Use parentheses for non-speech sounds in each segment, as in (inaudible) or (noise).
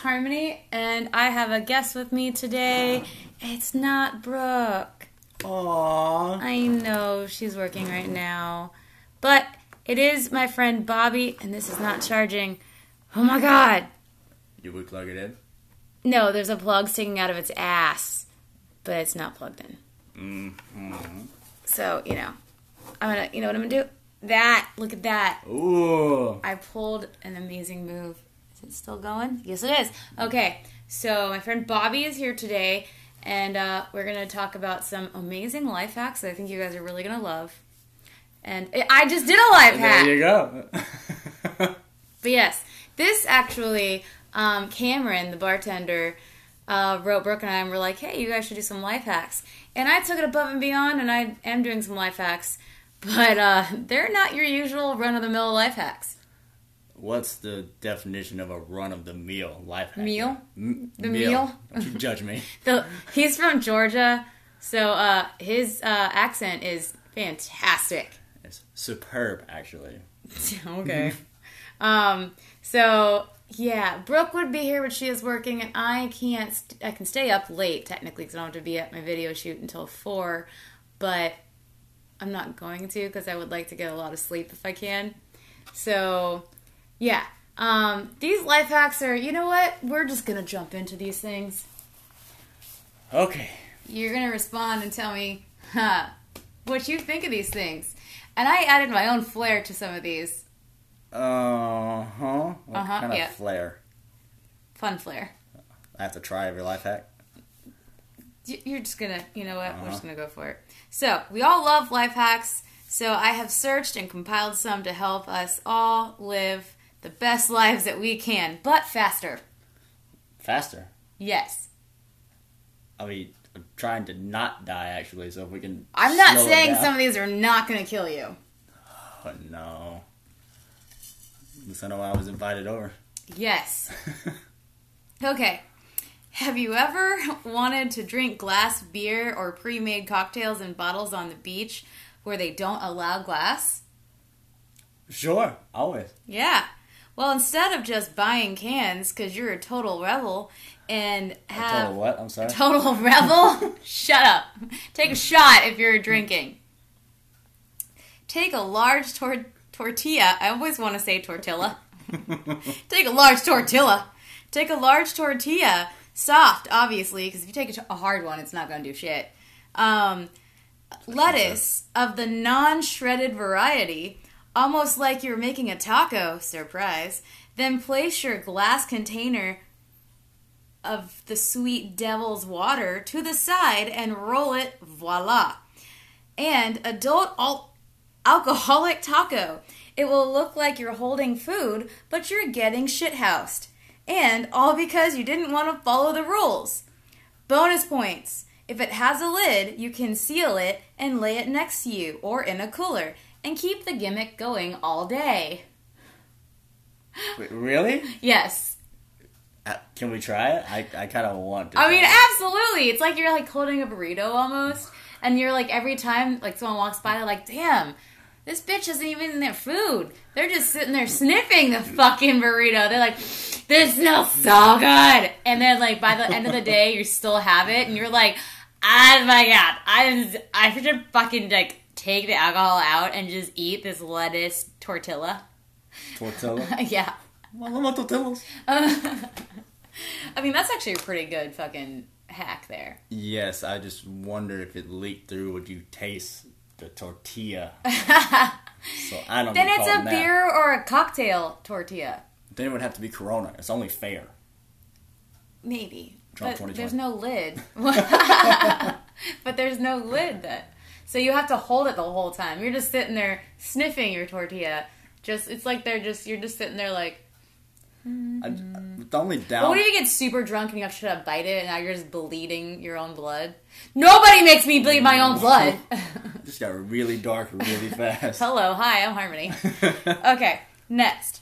guys, this is Harmony, and I have a guest with me today. It's not Brooke. Aww. I know she's working right now, but it is my friend Bobby, and this is not charging. Oh my god! You would plug it in? No, there's a plug sticking out of its ass, but it's not plugged in. Mm-hmm. So you know, I'm gonna. You know what I'm gonna do? That. Look at that. Ooh. I pulled an amazing move. Is it still going? Yes, it is. Okay, so my friend Bobby is here today, and uh, we're going to talk about some amazing life hacks that I think you guys are really going to love. And I just did a life hack. There you go. (laughs) But yes, this actually, um, Cameron, the bartender, uh, wrote Brooke and I and we're like, hey, you guys should do some life hacks. And I took it above and beyond, and I am doing some life hacks, but uh, they're not your usual run of the mill life hacks. What's the definition of a run of the meal life hack? Meal? M- The meal? Don't judge me. (laughs) The, he's from Georgia, so uh, his uh, accent is fantastic. It's superb, actually. (laughs) okay. um. So yeah, Brooke would be here, but she is working, and I can't. St- I can stay up late technically because I don't have to be at my video shoot until four, but I'm not going to because I would like to get a lot of sleep if I can. So yeah. Um, these life hacks are, you know what? We're just gonna jump into these things. Okay. You're gonna respond and tell me, huh, what you think of these things. And I added my own flair to some of these. Uh huh. What Uh-huh, kind of yeah. flair? Fun flair. I have to try every life hack. You're just gonna, you know what? We're Uh-huh. just gonna go for it. So, we all love life hacks. So, I have searched and compiled some to help us all live the best lives that we can, but faster. Faster. Yes. I mean, I'm trying to not die, actually, so if we can. I'm not saying some of these are not gonna kill you. (sighs) Oh, no. At least I know I was invited over. Yes. (laughs) Okay. Have you ever (laughs) wanted to drink glass beer or pre made cocktails in bottles on the beach where they don't allow glass? Sure, always. Yeah. Well, instead of just buying cans because you're a total rebel and have. Total what? I'm sorry. (laughs) Total rebel? (laughs) Shut up. Take a shot if you're drinking. Take a large tor- tortilla. I always want to say tortilla. (laughs) Take a large tortilla. Take a large tortilla. Soft, obviously, because if you take a hard one, it's not going to do shit. Um, lettuce of the non shredded variety, almost like you're making a taco, surprise. Then place your glass container of the sweet devil's water to the side and roll it, voila. And adult al- alcoholic taco. It will look like you're holding food, but you're getting shithoused. And all because you didn't want to follow the rules. Bonus points. If it has a lid, you can seal it and lay it next to you or in a cooler and keep the gimmick going all day. Wait, really? Yes. Uh, Can we try it? I, I kind of want to. I mean, it. absolutely. It's like you're like holding a burrito almost, and you're like every time like someone walks by, they're like, "Damn, this bitch isn't even in their food. They're just sitting there sniffing the fucking burrito. They're like, this smells so good." And then like by the end of the day, you still have it, and you're like, "Oh my god, I just, I should fucking like take the alcohol out and just eat this lettuce tortilla." tortilla. (laughs) yeah. Mama tortillas. (laughs) I mean, that's actually a pretty good fucking hack there. Yes, I just wonder if it leaked through, would you taste the tortilla? (laughs) so I don't. Then it's a that. beer or a cocktail tortilla. Then it would have to be Corona. It's only fair. Maybe. Trump but there's no lid. but there's no lid then. So you have to hold it the whole time. You're just sitting there sniffing your tortilla. Just it's like they're just you're just sitting there like I, hmm. the only down. But what if you get super drunk and you have to to bite it and now you're just bleeding your own blood? Nobody makes me bleed my own blood. (laughs) just got really dark really (laughs) fast. Hello, hi, I'm Harmony. (laughs) Okay, next.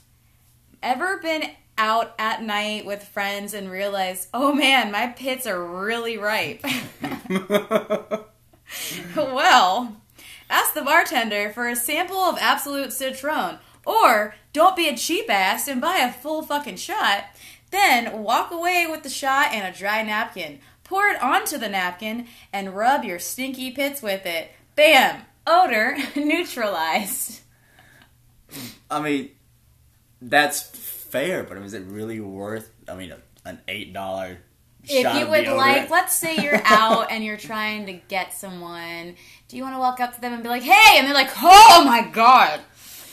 Ever been out at night with friends and realized, oh man, my pits are really ripe? (laughs) well, ask the bartender for a sample of Absolut Citron. Or don't be a cheap ass and buy a full fucking shot. Then walk away with the shot and a dry napkin. Pour it onto the napkin and rub your stinky pits with it. Bam! Odor (laughs) neutralized. I mean, that's fair, but is it really worth? I mean, an eight dollar. If you would like, let's say you're (laughs) out and you're trying to get someone, do you want to walk up to them and be like, "Hey," and they're like, "Oh my god."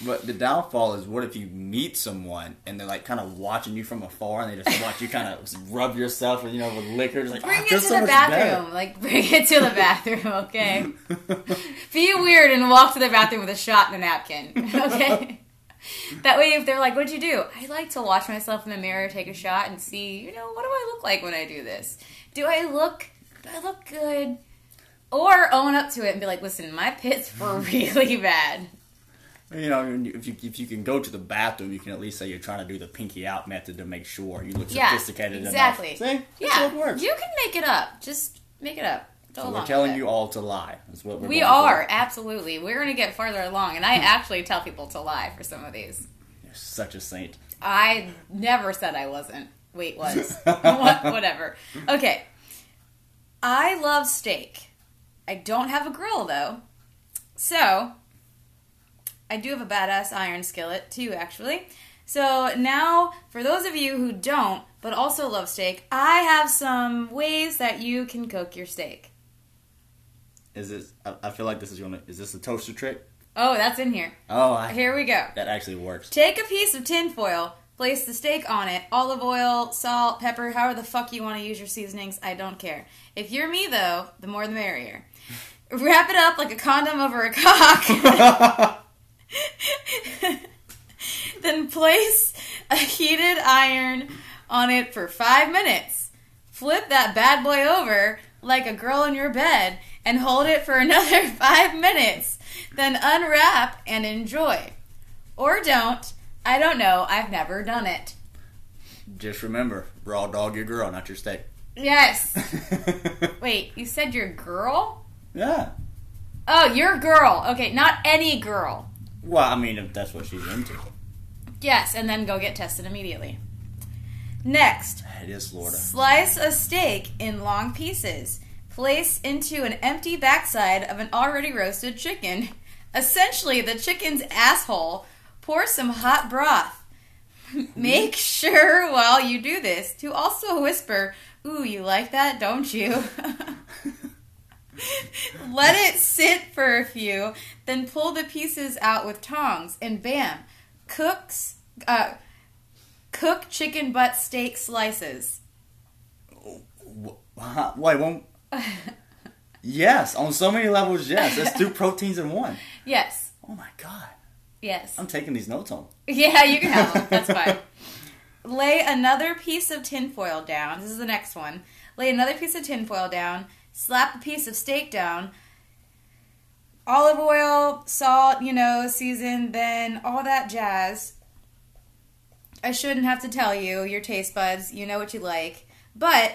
But the downfall is, what if you meet someone and they're like kind of watching you from afar and they just watch you kind of (laughs) rub yourself with you know with liquor? Just like, Bring "Oh, it to so the bathroom. better." Like, bring it to the bathroom, okay? (laughs) Be weird and walk to the bathroom with a shot and a napkin, okay? That way, if they're like, what'd you do? I like to watch myself in the mirror, take a shot, and see, you know, what do I look like when I do this? Do I look, do I look good? Or own up to it and be like, listen, my pits were (laughs) really bad. You know, if you if you can go to the bathroom, you can at least say you're trying to do the pinky out method to make sure you look Yeah, sophisticated exactly. enough. See, Yeah, it works. you can make it up. Just make it up. So we're telling you all to lie. That's what we're We are For. absolutely. We're going to get farther along, and I hmm. actually tell people to lie for some of these. You're such a saint. I never said I wasn't. Wait, (laughs) was whatever. Okay, I love steak. I don't have a grill though, so I do have a badass iron skillet too, actually. So now, for those of you who don't, but also love steak, I have some ways that you can cook your steak. Is this? I, I feel like this is gonna. Is this a toaster trick? Oh, that's in here. Oh, I, Here we go. that actually works. Take a piece of tinfoil, place the steak on it, olive oil, salt, pepper, however the fuck you want to use your seasonings, I don't care. If you're me though, the more the merrier. (laughs) Wrap it up like a condom over a cock. (laughs) then place a heated iron on it for five minutes. Flip that bad boy over like a girl in your bed and hold it for (laughs) another five minutes. Then unwrap and enjoy. Or don't. I don't know. I've never done it. Just remember, raw dog your girl, not your steak. Yes. (laughs) Wait, you said your girl? yeah. Oh, your girl. Okay, not any girl. Well, I mean, if that's what she's into, Yes, and then go get tested immediately. Next, it is Florida. slice a steak in long pieces. Place into an empty backside of an already roasted chicken. Essentially, the chicken's asshole. Pour some hot broth. (laughs) Make sure while you do this to also whisper, Ooh, you like that, don't you? (laughs) Let it sit for a few, then pull the pieces out with tongs, and bam, cooks. Uh, cook chicken butt steak slices. Wh- Wait, won't. (laughs) Yes, on so many levels, yes. That's two proteins in one. Yes, Oh my god. yes. I'm taking these notes home. Yeah, you can have them. (laughs) That's fine. Lay another piece of tinfoil down. This is the next one. Lay another piece of tinfoil down. Slap a piece of steak down. Olive oil, salt, you know, season, then all that jazz. I shouldn't have to tell you, your taste buds, you know what you like. But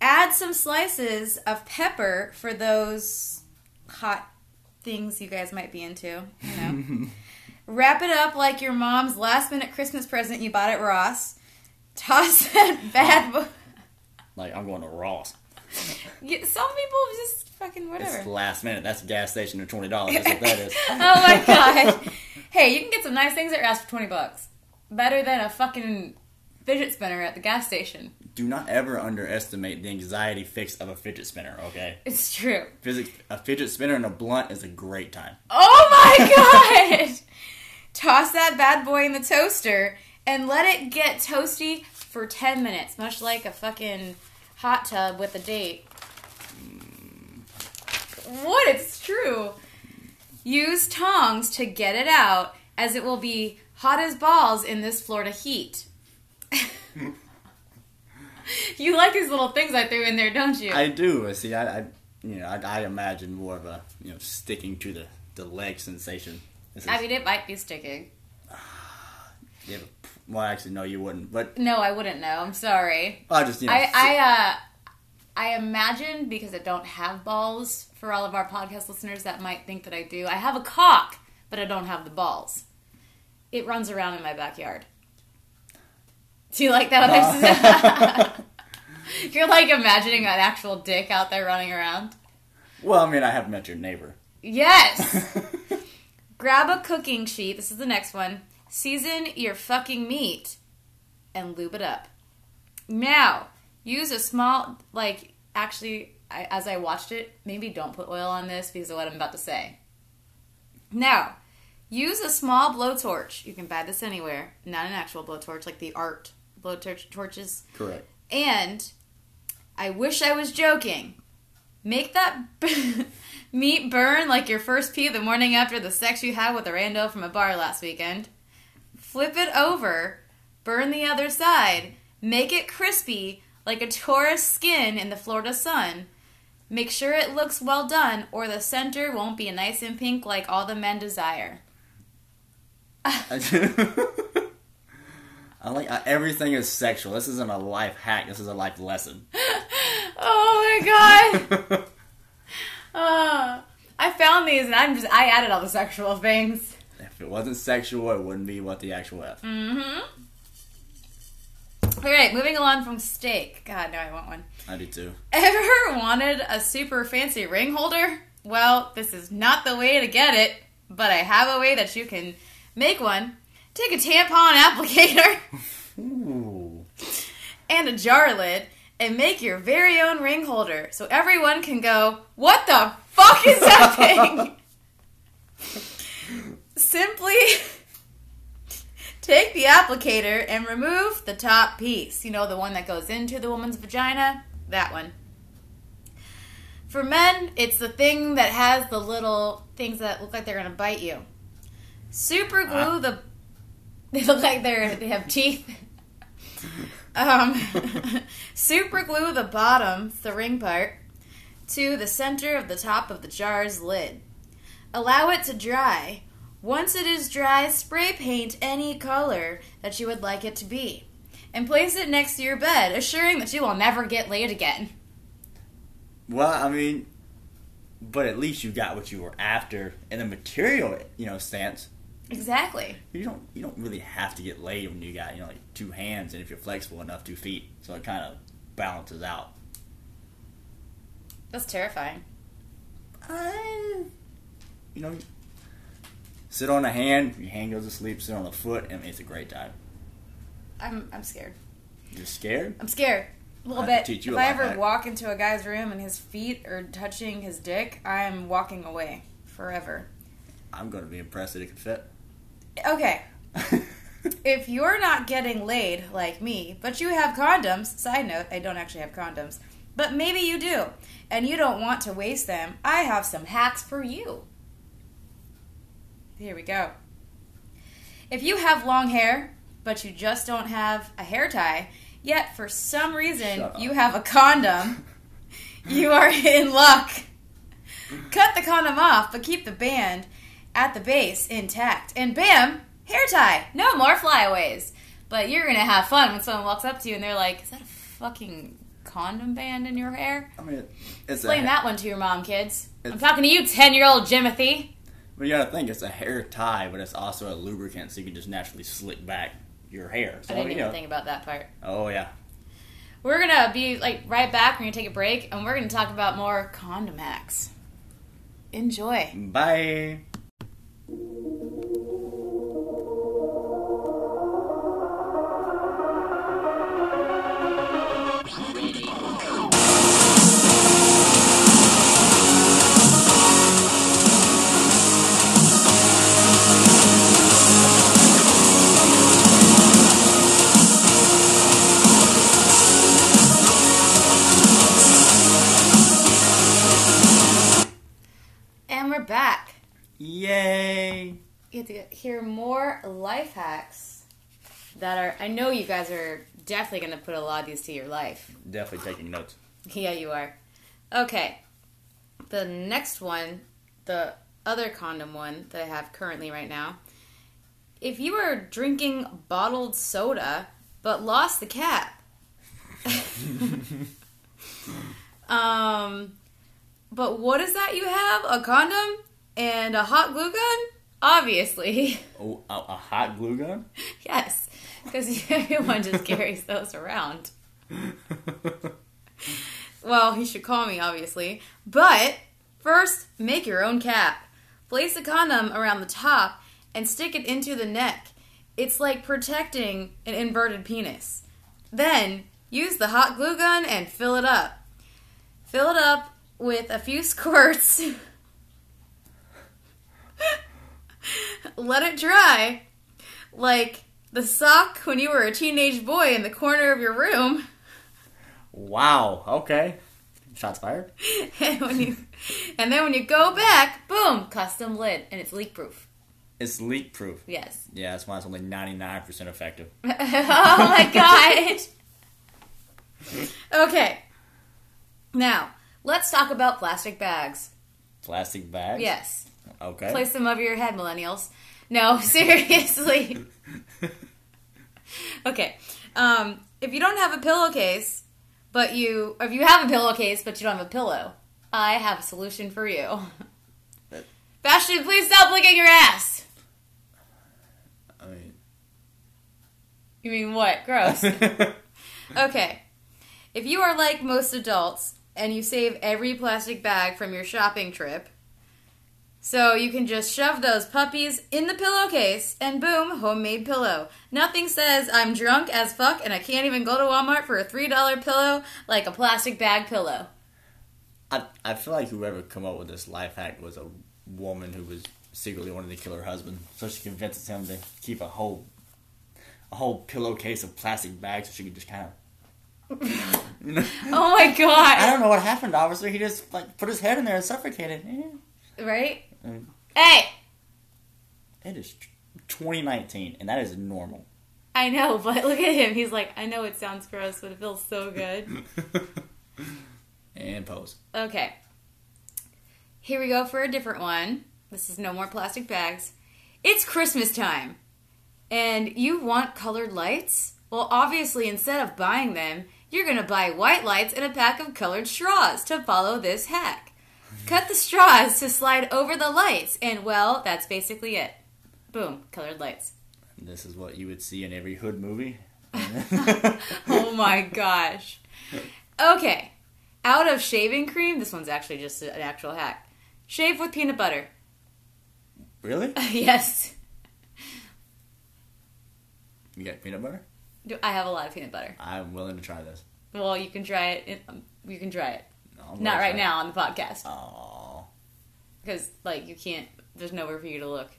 add some slices of pepper for those hot things you guys might be into, you know. (laughs) Wrap it up like your mom's last minute Christmas present you bought at Ross. Toss (laughs) that bad boy. Like, I'm going to Ross. Yeah, Some people just fucking It's whatever. last minute. That's a gas station of $20. That's what that is. (laughs) oh my god. Hey, you can get some nice things at Ross for 20 bucks. Better than a fucking fidget spinner at the gas station. Do not ever underestimate the anxiety fix of a fidget spinner, okay? It's true. Physics, a fidget spinner and a blunt is a great time. Oh my (laughs) god! Toss that bad boy in the toaster and let it get toasty for 10 minutes, much like a fucking hot tub with a date. What? It's true. Use tongs to get it out, as it will be hot as balls in this Florida heat. you like these little things I threw in there, don't you? I do. I see, I, I you know, I, I imagine more of a, you know, sticking to the, the leg sensation. Is, I mean, it might be sticking. (sighs) yeah, well, actually, no, you wouldn't. But No, I wouldn't know. I'm sorry. I just, you know, I I uh I imagine because I don't have balls for all of our podcast listeners that might think that I do. I have a cock, but I don't have the balls. It runs around in my backyard. Do you like that? What I said? You're like imagining an actual dick out there running around. Well, I mean, I have met your neighbor. Yes. (laughs) Grab a cooking sheet. This is the next one. Season your fucking meat and lube it up. Now, use a small, like, actually, I, as I watched it, maybe don't put oil on this because of what I'm about to say. Now, use a small blowtorch. You can buy this anywhere, not an actual blowtorch, like the art blowtorch torches. Correct. And I wish I was joking. Make that (laughs) meat burn like your first pee the morning after the sex you had with a rando from a bar last weekend. Flip it over, burn the other side, make it crispy like a Taurus skin in the Florida sun. Make sure it looks well done, or the center won't be nice and pink like all the men desire. I like I, everything is sexual. This isn't a life hack. This is a life lesson. (laughs) Oh my god! (laughs) Uh, I found these and I'm just I added all the sexual things. if it wasn't sexual, it wouldn't be what the actual F. Mm-hmm. All right, moving along from steak. God, no, I want one. I do too. Ever (laughs) wanted a super fancy ring holder? Well, this is not the way to get it, but I have a way that you can make one. Take a tampon applicator Ooh. and a jar lid and make your very own ring holder so everyone can go, What the fuck is that thing? (laughs) Simply take the applicator and remove the top piece. You know, the one that goes into the woman's vagina? That one. For men, it's the thing that has the little things that look like they're gonna bite you. Super glue Ah. the. (laughs) They look like they're they have teeth. (laughs) um, (laughs) super glue the bottom, the ring part, to the center of the top of the jar's lid. Allow it to dry. Once it is dry, spray paint any color that you would like it to be. And place it next to your bed, assuring that you will never get laid again. Well, I mean, but at least you got what you were after in a material, you know, stance. Exactly. You don't you don't really have to get laid when you got you know like two hands and if you're flexible enough, two feet. So it kind of balances out. That's terrifying. I, you know, sit on a hand, your hand goes to sleep. Sit on a foot, and it's a great time. I'm I'm scared. You're scared? I'm scared. A little I bit. teach you if I ever walk into a guy's room and his feet are touching his dick, I am walking away forever. I'm going to be impressed that it can fit. Okay. (laughs) If you're not getting laid like me, but you have condoms, side note, I don't actually have condoms, but maybe you do, and you don't want to waste them, I have some hacks for you. Here we go. If you have long hair, but you just don't have a hair tie, yet for some reason you have a condom, (laughs) you are in luck. Cut the condom off, but keep the band at the base intact. And bam, hair tie. No more flyaways. But you're gonna have fun when someone walks up to you and they're like, "Is that a fucking condom band in your hair?" I mean, it's Explain that one to your mom, kids. I'm talking to you, ten-year-old Jimothy. But you got to think it's a hair tie, but it's also a lubricant, so you can just naturally slick back your hair. So I didn't you even know- think about that part. Oh yeah. We're gonna be like right back. We're gonna take a break and we're gonna talk about more condom hacks. Enjoy. Bye. Yay. You get to hear more life hacks that are. I know you guys are definitely gonna put a lot of these to your life. Definitely taking notes. Yeah, you are. Okay. The next one, the other condom one that I have currently right now. If you are drinking bottled soda but lost the cap, (laughs) (laughs) um, but what is that you have? A condom and a hot glue gun? Obviously. (laughs) Oh, a, a hot glue gun? Yes. because (laughs) everyone just (laughs) carries those around. Well, he should call me, obviously. But first, make your own cap. Place a condom around the top and stick it into the neck. It's like protecting an inverted penis. Then, use the hot glue gun and fill it up. Fill it up with a few squirts. Let it dry. Like the sock when you were a teenage boy in the corner of your room. Wow. Okay. Shots fired. (laughs) and when you and then when you go back, boom, custom lid, and it's leak proof. It's leak proof. Yes. Yeah, that's why it's only ninety nine percent effective. (laughs) oh my (laughs) god. okay. Now let's talk about plastic bags. Plastic bags. Yes. Okay. Place them over your head, millennials. No, (laughs) seriously. (laughs) okay. Um, if you don't have a pillowcase, but you, or if you have a pillowcase but you don't have a pillow, I have a solution for you. (laughs) Bastion, please stop licking your ass. I mean. You mean what? Gross. okay. If you are like most adults and you save every plastic bag from your shopping trip, so you can just shove those puppies in the pillowcase and boom, homemade pillow. Nothing says I'm drunk as fuck and I can't even go to Walmart for a $3 pillow like a plastic bag pillow. I, I feel like whoever come up with this life hack was a woman who was secretly wanted to kill her husband, so she convinces him to keep a whole a whole pillowcase of plastic bags so she could just kind of. (laughs) you know? Oh my god! I don't know what happened. Obviously, he just like put his head in there and suffocated. Yeah. Right? Mm. Hey! It is 2019, and that is normal. I know, but look at him. He's like, I know it sounds gross, but it feels so good. (laughs) and pose. Okay. Here we go for a different one. This is no more plastic bags. It's Christmas time. And you want colored lights? Well, obviously, instead of buying them, you're going to buy white lights and a pack of colored straws to follow this hack. Cut the straws to slide over the lights, and well, that's basically it. Boom, colored lights. This is what you would see in every hood movie. (laughs) oh my gosh. Okay. Out of shaving cream, this one's actually just an actual hack. Shave with peanut butter. really? (laughs) yes. You got peanut butter? Do- I have a lot of peanut butter. I'm willing to try this. Well, you can try it. In, um, you can try it. No, Not right now on the podcast Oh. because, like, you can't. There's nowhere for you to look.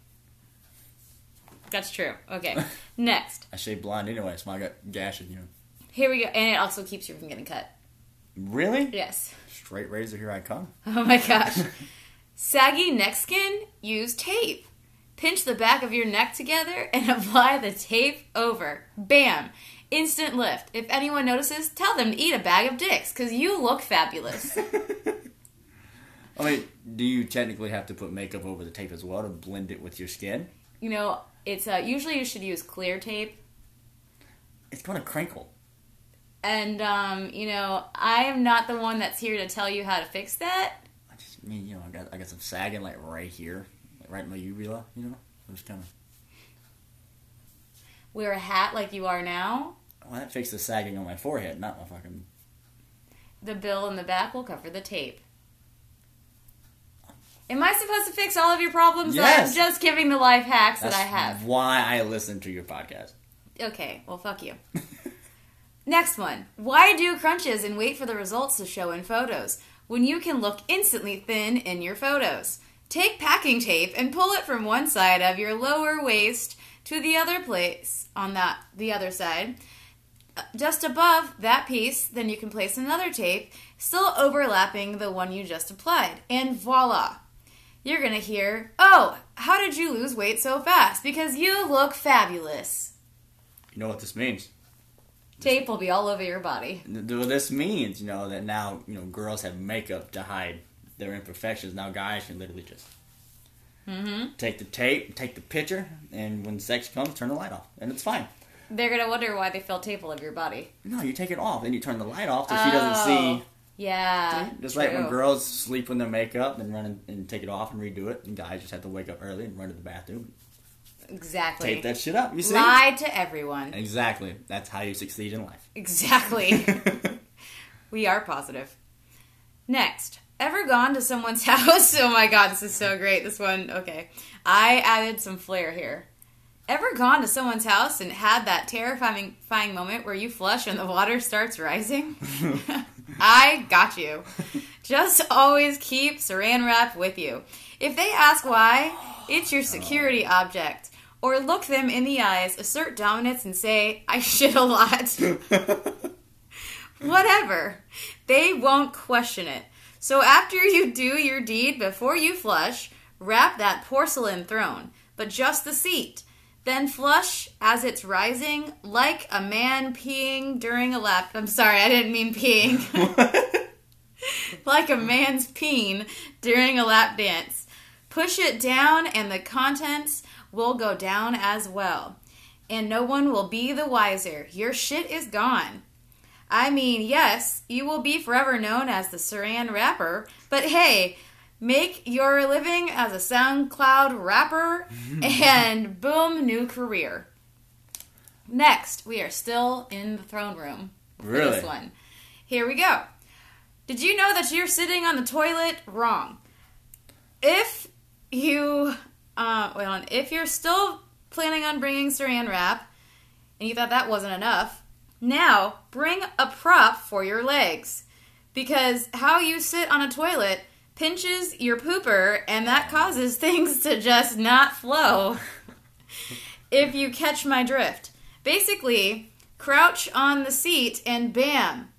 That's true. Okay. (laughs) Next, I shave blind anyway, so I got gashes, you here we go, and it also keeps you from getting cut. Really? Yes. Straight razor, here I come. (laughs) Oh my gosh. (laughs) Saggy neck skin? Use tape. Pinch the back of your neck together and apply the tape over. Bam! Instant lift. If anyone notices, tell them to eat a bag of dicks because you look fabulous. (laughs) I mean, do you technically have to put makeup over the tape as well to blend it with your skin? you know, it's uh, usually you should use clear tape. It's gonna crinkle. And um, you know, I am not the one that's here to tell you how to fix that. I just I mean, you know, I got I got some sagging like right here, like right in my uvula, you know. I'm just kind of Wear a hat like you are now. Well, that fixes the sagging on my forehead, not my fucking. The bill in the back will cover the tape. Am I supposed to fix all of your problems? Yes. I'm just giving the life hacks That's that I have. why I listen to your podcast. Okay, well, fuck you. (laughs) Next one. Why do crunches and wait for the results to show in photos when you can look instantly thin in your photos? Take packing tape and pull it from one side of your lower waist to the other place on that the other side. Just above that piece, then you can place another tape, still overlapping the one you just applied, and voila. You're gonna hear, "Oh, how did you lose weight so fast? Because you look fabulous." You know what this means? Tape will be all over your body. Th- this means, you know, that now you know girls have makeup to hide their imperfections. Now guys can literally just Mm-hmm. take the tape, take the picture, and when sex comes, turn the light off, and it's fine. They're gonna wonder why they feel tape all over your body. No, you take it off, then you turn the light off so she doesn't see. Oh, yeah, Just like when girls sleep with their makeup, then run and, and take it off and redo it, and guys just have to wake up early and run to the bathroom, Exactly. Tape that shit up. You see? Lie to everyone. Exactly. That's how you succeed in life. Exactly. (laughs) we are positive. Next, ever gone to someone's (laughs) house? Oh my god, this is so great. This one, okay. I added some flair here. Ever gone to someone's house and had that terrifying moment where you flush and the water starts rising? (laughs) I got you. Just always keep saran wrap with you. If they ask why, it's your security object. Or look them in the eyes, assert dominance, and say, I shit a lot. (laughs) Whatever. They won't question it. So after you do your deed before you flush, wrap that porcelain throne, but just the seat. Then flush as it's rising like a man peeing during a lap. I'm sorry, I didn't mean peeing. (laughs) (laughs) like a man's peen during a lap dance. Push it down, and the contents will go down as well. And no one will be the wiser. Your shit is gone. I mean, yes, you will be forever known as the Saran rapper, but hey, make your living as a SoundCloud rapper (laughs) and boom, new career. Next, we are still in the throne room. for Really? This one. Here we go. Did you know that you're sitting on the toilet wrong? If you, uh, well, if you're still planning on bringing saran wrap and you thought that wasn't enough, now bring a prop for your legs. Because how you sit on a toilet pinches your pooper and that causes (laughs) things to just not flow. (laughs) if you catch my drift. Basically, crouch on the seat and bam,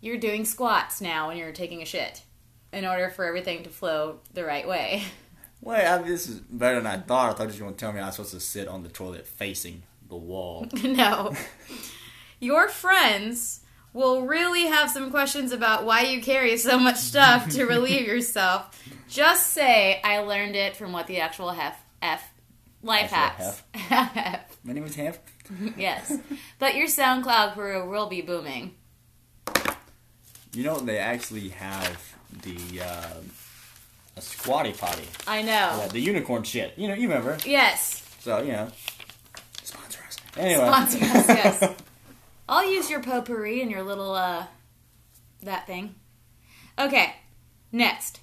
you're doing squats now when you're taking a shit in order for everything to flow the right way. (laughs) Wait, I mean, this is better than I thought. I thought you were going to tell me I was supposed to sit on the toilet facing the wall. no. Your friends will really have some questions about why you carry so much stuff to (laughs) relieve yourself. Just say I learned it from what the actual hef F life hacks. (laughs) My name is Hanf. yes. But your SoundCloud career will be booming. You know, they actually have the uh, a squatty potty. I know. Yeah, the unicorn shit. You know, you remember. Yes. So, you know. Sponsor us. Anyway. Sponsor us, yes. (laughs) I'll use your potpourri and your little, uh, that thing. Okay, next.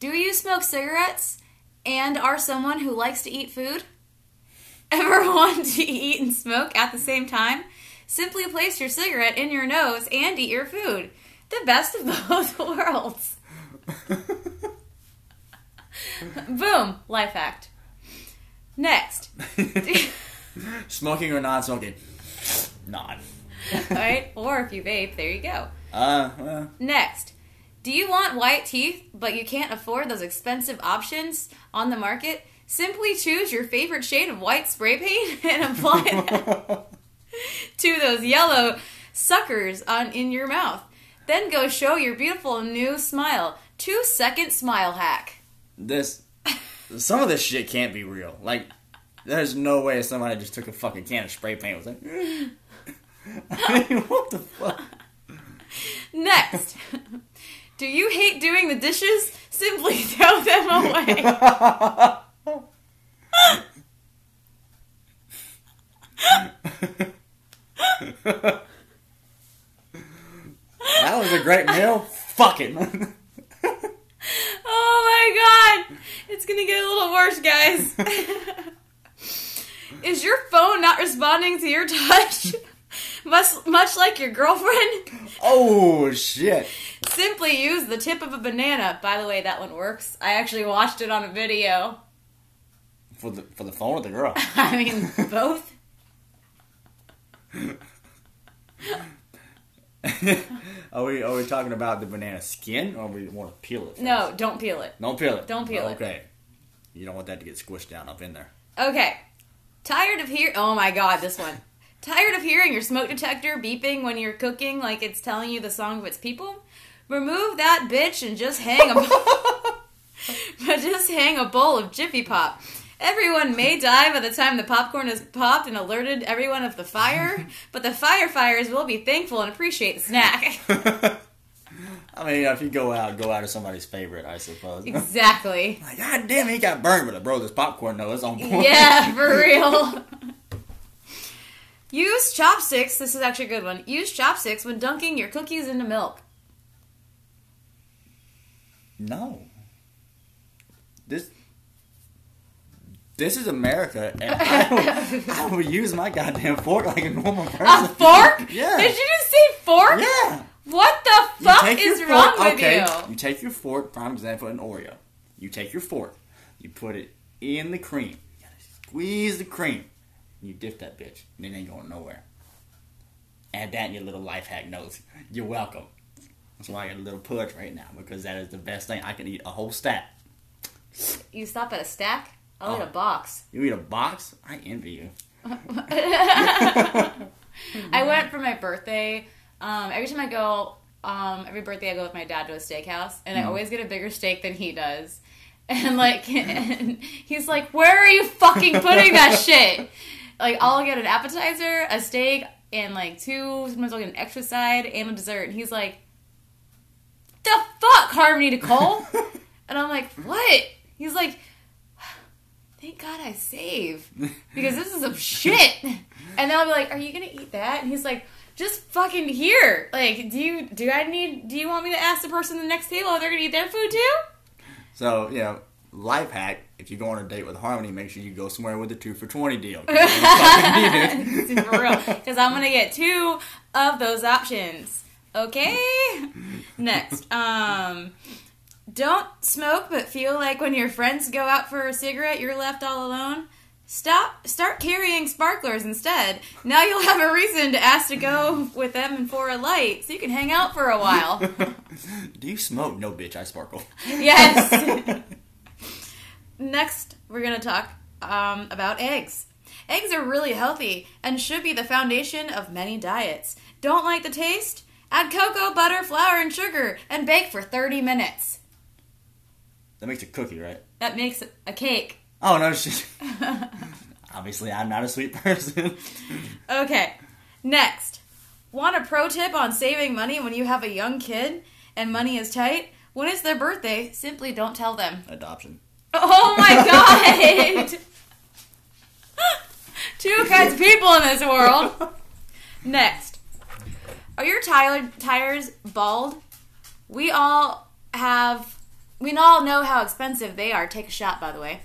Do you smoke cigarettes and are someone who likes to eat food? (laughs) Ever (laughs) want to eat and smoke at the same time? Simply place your cigarette in your nose and eat your food. The best of (laughs) both worlds. Boom, life hacked. Next. Smoking or non smoking? Non. (laughs) Alright, or if you vape, there you go. Uh, well, Next, do you want white teeth but you can't afford those expensive options on the market? Simply choose your favorite shade of white spray paint (laughs) and apply it (laughs) to those yellow suckers on in your mouth. Then go show your beautiful new smile. Two second smile hack. this. Some of this shit can't be real. Like, there's no way somebody just took a fucking can of spray paint and was like, I (laughs) mean, what the fuck? Next, do you hate doing the dishes? Simply (laughs) throw them away. That was a great meal. Fuck it. Oh my god! It's gonna get a little worse, guys. (laughs) Is your phone not responding to your touch? Much, much like your girlfriend? (laughs) oh shit. Simply use the tip of a banana. By the way, that one works. I actually watched it on a video. For the for the phone or the girl? (laughs) I mean, both. (laughs) are we are we talking about the banana skin or we want to peel it? first? No, don't peel it. Don't peel it. Don't peel it. Okay. You don't want that to get squished down up in there. Okay. Tired of hear? Oh my god, this one. Tired of hearing your smoke detector beeping when you're cooking like it's telling you the song of its people? Remove that bitch and just hang a (laughs) but just hang a bowl of Jiffy Pop. Everyone may die by the time the popcorn is popped and alerted everyone of the fire, (laughs) but the firefighters will be thankful and appreciate the snack. (laughs) I mean, if you go out, go out as somebody's favorite, I suppose. exactly. Like, God damn, he got burned, but bro, this popcorn though is on point. Yeah, for real. Use chopsticks. This is actually a good one. Use chopsticks when dunking your cookies into milk. No. This. This is America, and I (laughs) will use my goddamn fork like a normal person. A fork? (laughs) Yeah. Did you just say fork? Yeah. What the fuck is wrong fork- with okay, you? You take your fork, prime example, an Oreo. You take your fork, you put it in the cream, you squeeze the cream, you dip that bitch, and it ain't going nowhere. Add that in your little life hack notes. You're welcome. That's why I got a little push right now because that is the best thing. I can eat a whole stack. You stop at a stack? I'll eat Oh. a box. You eat a box? I envy you. (laughs) (laughs) I went for my birthday. Um, every time I go, um, every birthday I go with my dad to a steakhouse, and I always get a bigger steak than he does. (laughs) And like, and he's like, "Where are you fucking putting that shit?" Like, I'll get an appetizer, a steak, and like two. Sometimes I'll get an extra side and a dessert. And he's like, "The fuck, Harmony Nicole?" (laughs) and I'm like, "What?" He's like, "Thank God I save because this is some shit." And then I'll be like, "Are you gonna eat that?" And he's like, "Just fucking here. Like, do you do I need? Do you want me to ask the person at the next table if they're gonna eat their food too?" So, you know, life hack if you go on a date with Harmony, make sure you go somewhere with the two for 20 deal. (laughs) 'cause you're gonna fucking need it. (laughs) For real, because I'm gonna get two of those options. Okay. Next, um, don't smoke, but feel like when your friends go out for a cigarette, you're left all alone. Stop. Start carrying sparklers instead. Now you'll have a reason to ask to go with them and for a light, so you can hang out for a while. (laughs) Do you smoke? No, bitch, I sparkle. Yes. Next, we're going to talk um, about eggs. Eggs are really healthy and should be the foundation of many diets. Don't like the taste? Add cocoa, butter, flour, and sugar and bake for 30 minutes. That makes a cookie, right? That makes a cake. Oh, no, shit. (laughs) Obviously, I'm not a sweet person. Okay, next. Want a pro tip on saving money when you have a young kid and money is tight? When it's their birthday, simply don't tell them. Adoption. Oh my god! (laughs) Two kinds of people in this world. Next. Are your tire- tires bald? We all have. We all know how expensive they are. Take a shot, by the way.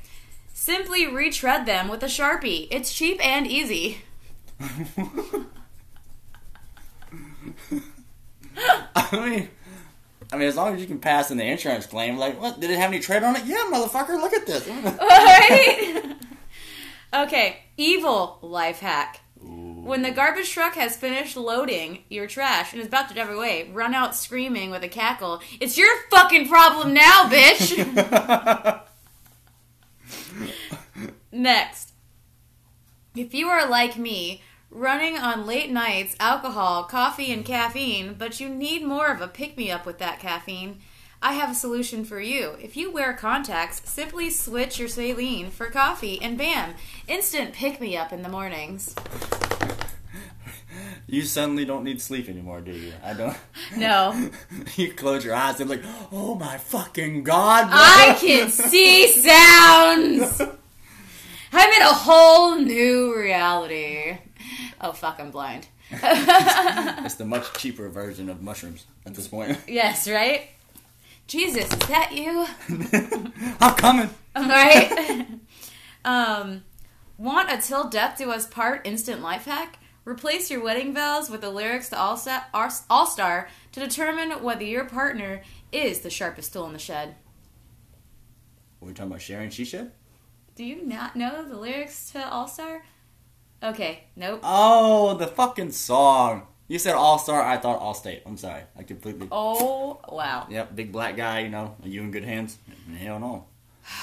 Simply retread them with a sharpie. It's cheap and easy. (laughs) I mean, I mean, as long as you can pass in the insurance claim, like, what? Did it have any tread on it? Yeah, motherfucker, look at this. (laughs) Alright? (laughs) okay, evil life hack. When the garbage truck has finished loading your trash and is about to drive away, run out screaming with a cackle. It's your fucking problem now, bitch! (laughs) Next. If you are like me, running on late nights, alcohol, coffee, and caffeine, but you need more of a pick me up with that caffeine, I have a solution for you. If you wear contacts, simply switch your saline for coffee, and bam, instant pick me up in the mornings. you suddenly don't need sleep anymore, do you? I don't. (laughs) No. (laughs) you close your eyes and like, oh my fucking god, bro. I can see sounds! (laughs) I'm in a whole new reality. (laughs) Oh, fuck, I'm blind. (laughs) (laughs) It's the much cheaper version of mushrooms at this point. yes, right? Jesus, is that you? I'm coming. Right? um, want a till death do us part instant life hack? Replace your wedding vows with the lyrics to All Sa- All Star to determine whether your partner is the sharpest tool in the shed. What are we talking about Sharon She Shed? Do you not know the lyrics to All Star? Okay, nope. Oh, the fucking song. You said All Star, I thought All State. I'm sorry. I completely. Oh, wow. Yep, big black guy, you know. Are you in good hands? Hell no. (sighs)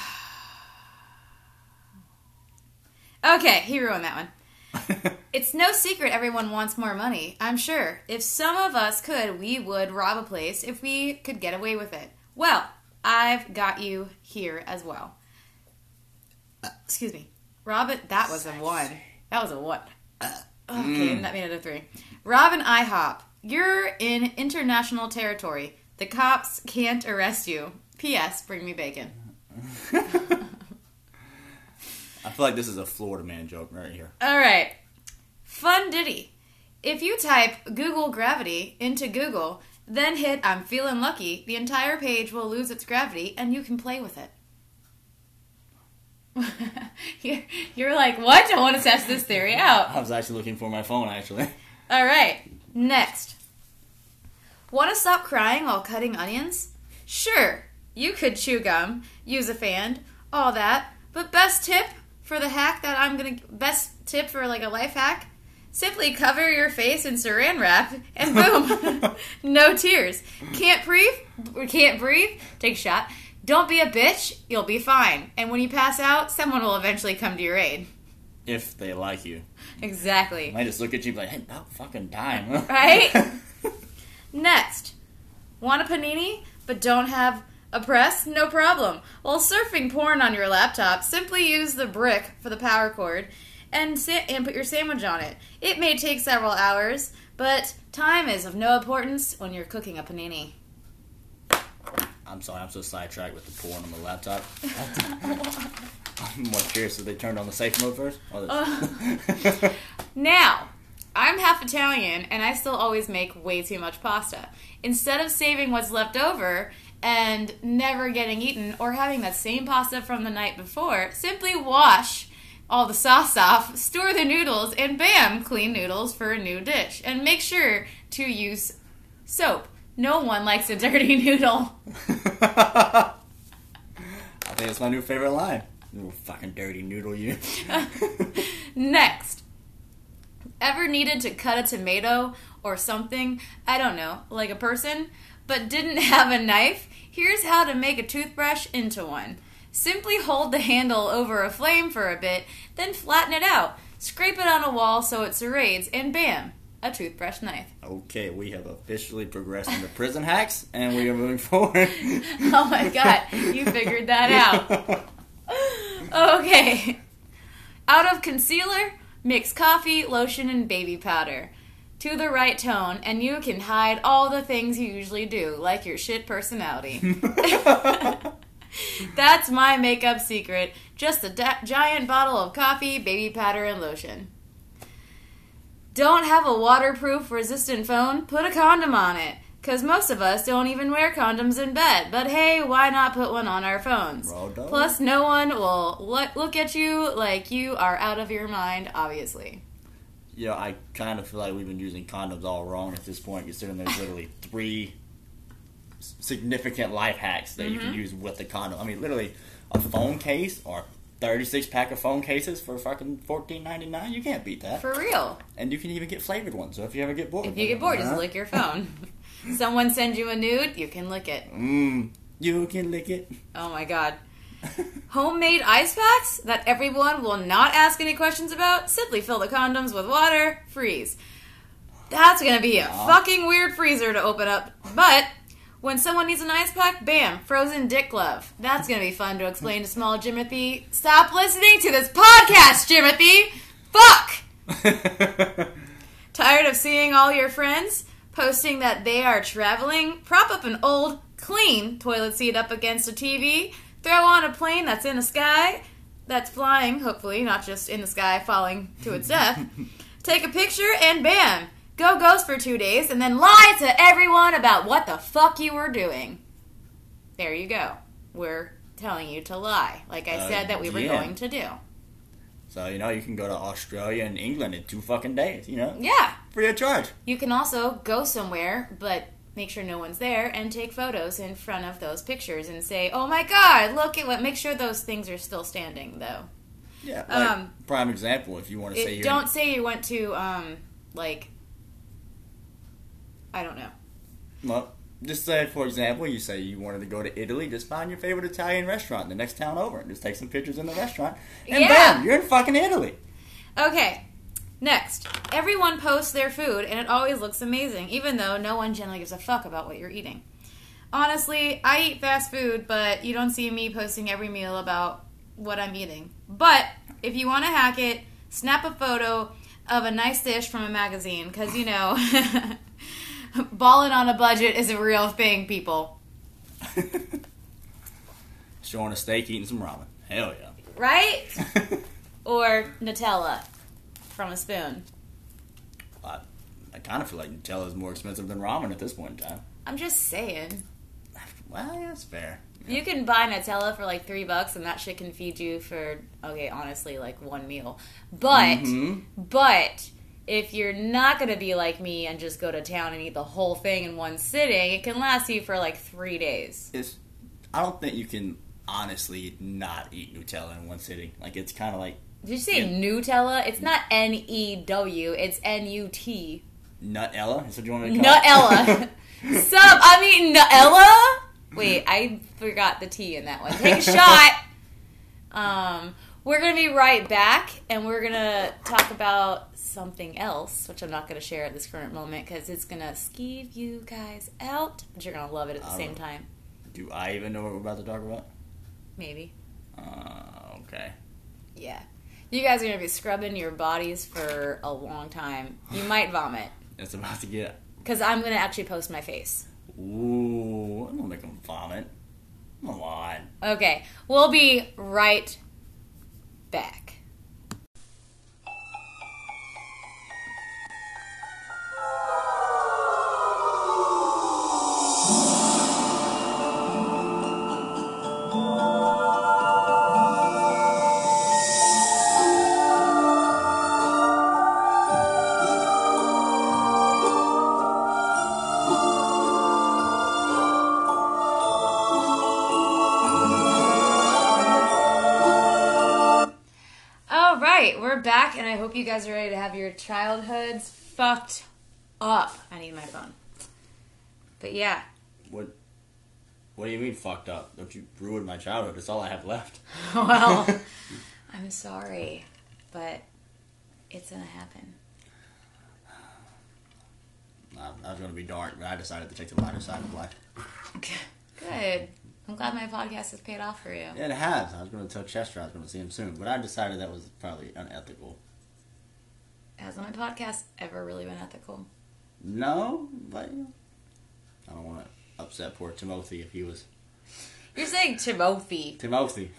Okay, he ruined that one. (laughs) It's no secret everyone wants more money, I'm sure. If some of us could, we would rob a place if we could get away with it. Well, I've got you here as well. Uh, excuse me. Robin, that was a one. That was a one. Uh, okay, mm. that made it a three. Robin IHOP, you're in international territory. The cops can't arrest you. P.S. Bring me bacon. (laughs) I feel like this is a Florida man joke right here. All right. Fun ditty. If you type Google gravity into Google, then hit I'm feeling lucky, the entire page will lose its gravity and you can play with it. (laughs) you're, you're like, what? I want to test this theory out. I was actually looking for my phone, actually. (laughs) All right. Next. Want to stop crying while cutting onions? Sure. You could chew gum, use a fan, all that. But best tip for the hack that I'm gonna best tip for like a life hack simply cover your face in saran wrap and boom (laughs) no tears can't breathe can't breathe take a shot don't be a bitch you'll be fine and when you pass out someone will eventually come to your aid If they like you. exactly Might just look at you and be like, hey, about fucking time. (laughs) (laughs) Right? Next, want a panini but don't have a press? No problem. While surfing porn on your laptop, simply use the brick for the power cord and sa- and put your sandwich on it. It may take several hours, but time is of no importance when you're cooking a panini. I'm sorry, I'm so sidetracked with the porn on the laptop. (laughs) I'm more curious if they turned on the safe mode first. The- (laughs) Now, I'm half Italian and I still always make way too much pasta. Instead of saving what's left over and never getting eaten or having that same pasta from the night before, simply wash all the sauce off, store the noodles, and bam, clean noodles for a new dish. And make sure to use soap. No one likes a dirty (laughs) noodle. (laughs) I think it's my new favorite line. You fucking dirty noodle, you. (laughs) Next. Ever needed to cut a tomato or something, I don't know, like a person, but didn't have a knife? Here's how to make a toothbrush into one. Simply hold the handle over a flame for a bit, then flatten it out. Scrape it on a wall so it serrates, and bam, a toothbrush knife. okay, we have officially progressed into prison hacks, and we are moving (laughs) forward. (laughs) Oh my god, you figured that out. (laughs) Okay. Out of concealer, mix coffee, lotion, and baby powder to the right tone, and you can hide all the things you usually do, like your shit personality. That's my makeup secret. Just a da- giant bottle of coffee, baby powder, and lotion. Don't have a waterproof resistant phone? Put a condom on it. Because most of us don't even wear condoms in bed. But hey, why not put one on our phones? Plus, no one will look at you like you are out of your mind, obviously. yeah, I kind of feel like we've been using condoms all wrong at this point, considering there's literally (laughs) three significant life hacks that you Mm-hmm. can use with the condom. I mean, literally, a phone case or 36 pack of phone cases for fucking $14.99. You can't beat that. For real. And you can even get flavored ones. So if you ever get bored, If you get bored, just Uh-huh. lick your (laughs) phone. Someone sends you a nude, you can lick it. Mmm, you can lick it. Oh my god. (laughs) Homemade ice packs that everyone will not ask any questions about. Simply fill the condoms with water, freeze. That's gonna be a fucking weird freezer to open up. But when someone needs an ice pack, bam, frozen dick glove. That's gonna be fun to explain to small Jimothy. Stop listening to this podcast, Jimothy! Fuck! (laughs) Tired of seeing all your friends posting that they are traveling? Prop up an old, clean toilet seat up against a TV, throw on a plane that's in the sky, that's flying, hopefully, not just in the sky falling to its death. (laughs) Take a picture and bam! Go ghost for two days and then lie to everyone about what the fuck you were doing. There you go. We're telling you to lie, like I Uh, said that we were yeah. going to do. so, you know, you can go to Australia and England in two fucking days, you know? Yeah. Free of charge. You can also go somewhere, but make sure no one's there and take photos in front of those pictures and say, "Oh my god, look at what." Make sure those things are still standing, though. Yeah. Like, Um, prime example, if you want to say you're. don't say you went to um like I don't know. Well, just say, for example, you say you wanted to go to Italy, just find your favorite Italian restaurant in the next town over and just take some pictures in the restaurant. And Yeah. bam, you're in fucking Italy. Okay. Next, everyone posts their food and it always looks amazing, even though no one generally gives a fuck about what you're eating. Honestly, I eat fast food, but you don't see me posting every meal about what I'm eating. But if you want to hack it, snap a photo of a nice dish from a magazine, because you know, (laughs) (laughs) Balling on a budget is a real thing, people. (laughs) Showing a steak, eating some ramen. Hell yeah. Right? (laughs) Or Nutella from a spoon. I, I kind of feel like Nutella is more expensive than ramen at this point in time. I'm just saying. Well, yeah, that's fair. You can buy Nutella for like three bucks, and that shit can feed you for okay, honestly, like one meal. But Mhm. but if you're not gonna be like me and just go to town and eat the whole thing in one sitting, it can last you for like three days. It's, I don't think you can honestly not eat Nutella in one sitting. Like, it's kind of like Did you say Yeah. Nutella? It's not N E W. It's N U T. Nutella. Is what you want me to call it? Nutella. (laughs) (laughs) Sup? I'm eating Nutella. Wait, I forgot the T in that one. Take a (laughs) shot. Um, we're gonna be right back, and we're gonna talk about something else, which I'm not gonna share at this current moment because it's gonna skeeve you guys out, but you're gonna love it at the I same time. Do I even know what we're about to talk about? Maybe. Uh, okay. Yeah. You guys are gonna be scrubbing your bodies for a long time. You (sighs) might vomit It's about to get. because I'm gonna actually post my face. Ooh, I'm gonna make them vomit. Come on. Okay, we'll be right back. Back, and I hope you guys are ready to have your childhoods fucked up. I need my phone. But yeah, What? What do you mean fucked up? Don't you ruin my childhood? It's all I have left. (laughs) (laughs) well, I'm sorry, but it's gonna happen. I, I was gonna be dark, but I decided to take the lighter side of life. Okay. (laughs) Good. I'm glad my podcast has paid off for you. Yeah, it has. I was gonna tell Chester I was gonna see him soon, but I decided that was probably unethical. Has my podcast ever really been ethical? No, but I don't want to upset poor Timothy if he was You're saying Timothy. Timothy.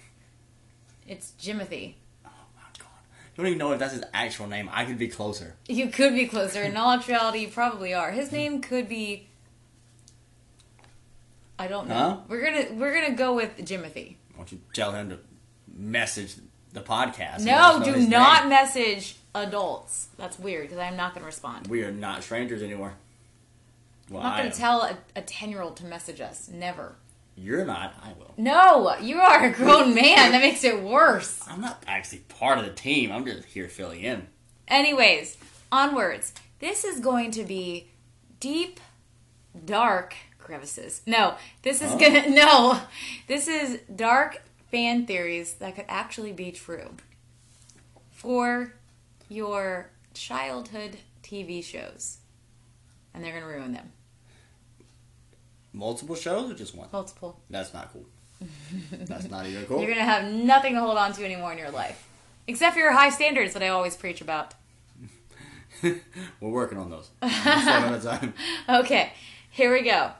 It's Jimothy. Oh my god! You don't even know if that's his actual name. I could be closer. You could be closer. In all actuality, you probably are. His name could be. I don't know. Huh? We're gonna we're gonna go with Jimothy. Why don't you tell him to message the podcast? No, do not name. message adults. That's weird because I'm not gonna respond. We are not strangers anymore. Well, I'm not gonna tell a, a ten year old to message us. Never. You're not. I will. No, you are a grown man. That makes it worse. I'm not actually part of the team. I'm just here filling in. Anyways, onwards. This is going to be deep, dark crevices. No, this is Oh. gonna (laughs) no. This is dark fan theories that could actually be true for your childhood TV shows, and they're gonna ruin them. Multiple shows or just one? Multiple. That's not cool. That's not even cool. (laughs) You're gonna have nothing to hold on to anymore in your life, except for your high standards that I always preach about. (laughs) We're working on those. One at a time. Okay, here we go.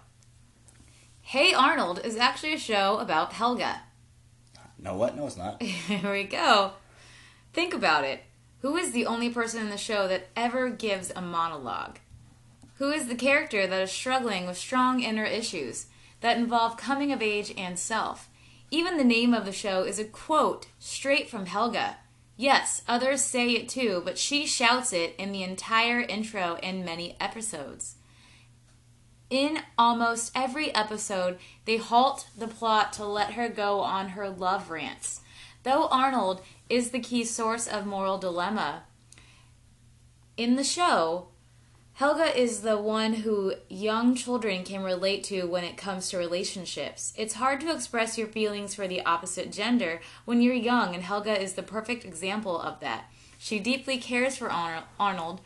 Hey Arnold is actually a show about Helga. No, what? No, it's not. (laughs) Here we go. Think about it. Who is the only person in the show that ever gives a monologue? Who is the character that is struggling with strong inner issues that involve coming of age and self? Even the name of the show is a quote straight from Helga. Yes, others say it too, but she shouts it in the entire intro in many episodes. In almost every episode, they halt the plot to let her go on her love rants. Though Arnold is the key source of moral dilemma, in the show, Helga is the one who young children can relate to when it comes to relationships. It's hard to express your feelings for the opposite gender when you're young, and Helga is the perfect example of that. She deeply cares for Arnold,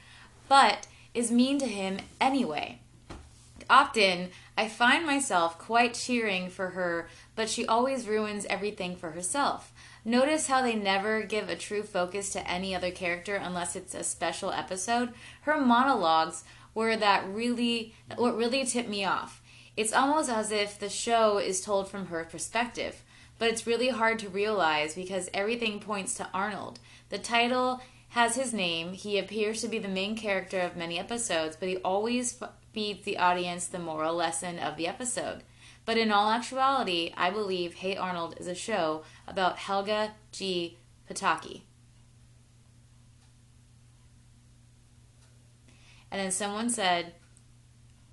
but is mean to him anyway. Often, I find myself quite cheering for her, but she always ruins everything for herself. Notice how they never give a true focus to any other character unless it's a special episode? Her monologues were that really what really tipped me off. It's almost as if the show is told from her perspective, but it's really hard to realize because everything points to Arnold. The title has his name. He appears to be the main character of many episodes, but he always feeds the audience the moral lesson of the episode. But in all actuality, I believe Hey Arnold is a show about Helga G. Pataki. And then someone said,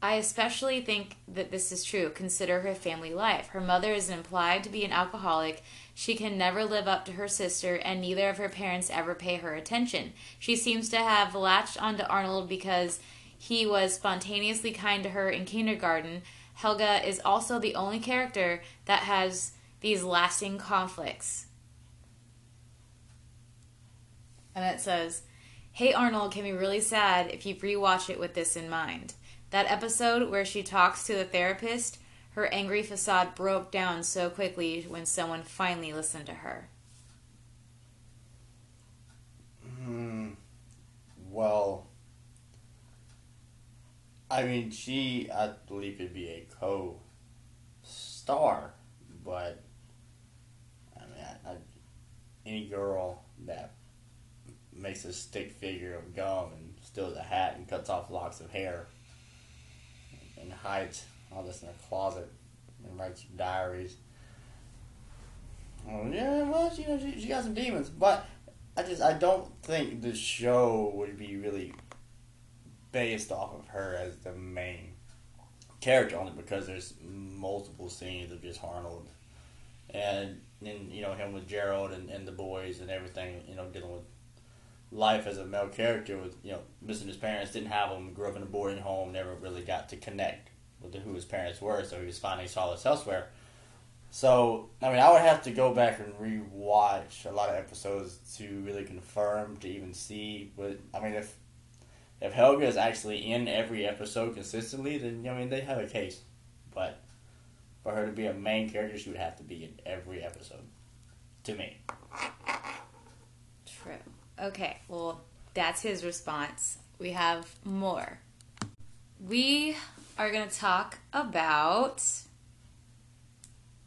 I especially think that this is true. Consider her family life. Her mother is implied to be an alcoholic. She can never live up to her sister, and neither of her parents ever pay her attention. She seems to have latched onto Arnold because he was spontaneously kind to her in kindergarten. Helga is also the only character that has these lasting conflicts. And it says, Hey Arnold can be really sad if you rewatch it with this in mind. That episode where she talks to the therapist, her angry facade broke down so quickly when someone finally listened to her. Hmm. Well, I mean, she, I believe, could be a co-star, but I mean, I, I, any girl that makes a stick figure of gum and steals a hat and cuts off locks of hair and hides all this in her closet and writes diaries. Oh, yeah, well, you know, she, she got some demons, but I just I don't think the show would be really based off of her as the main character, only because there's multiple scenes of just Arnold and then you know him with Gerald and, and the boys and everything, you know, dealing with life as a male character with you know missing his parents, didn't have them, grew up in a boarding home, never really got to connect with who his parents were, so he was finding solace elsewhere. So I mean, I would have to go back and rewatch a lot of episodes to really confirm to even see what I mean if if Helga is actually in every episode consistently, then I mean they have a case, but for her to be a main character, she would have to be in every episode. To me. True. Okay, well, that's his response. We have more. We are going to talk about.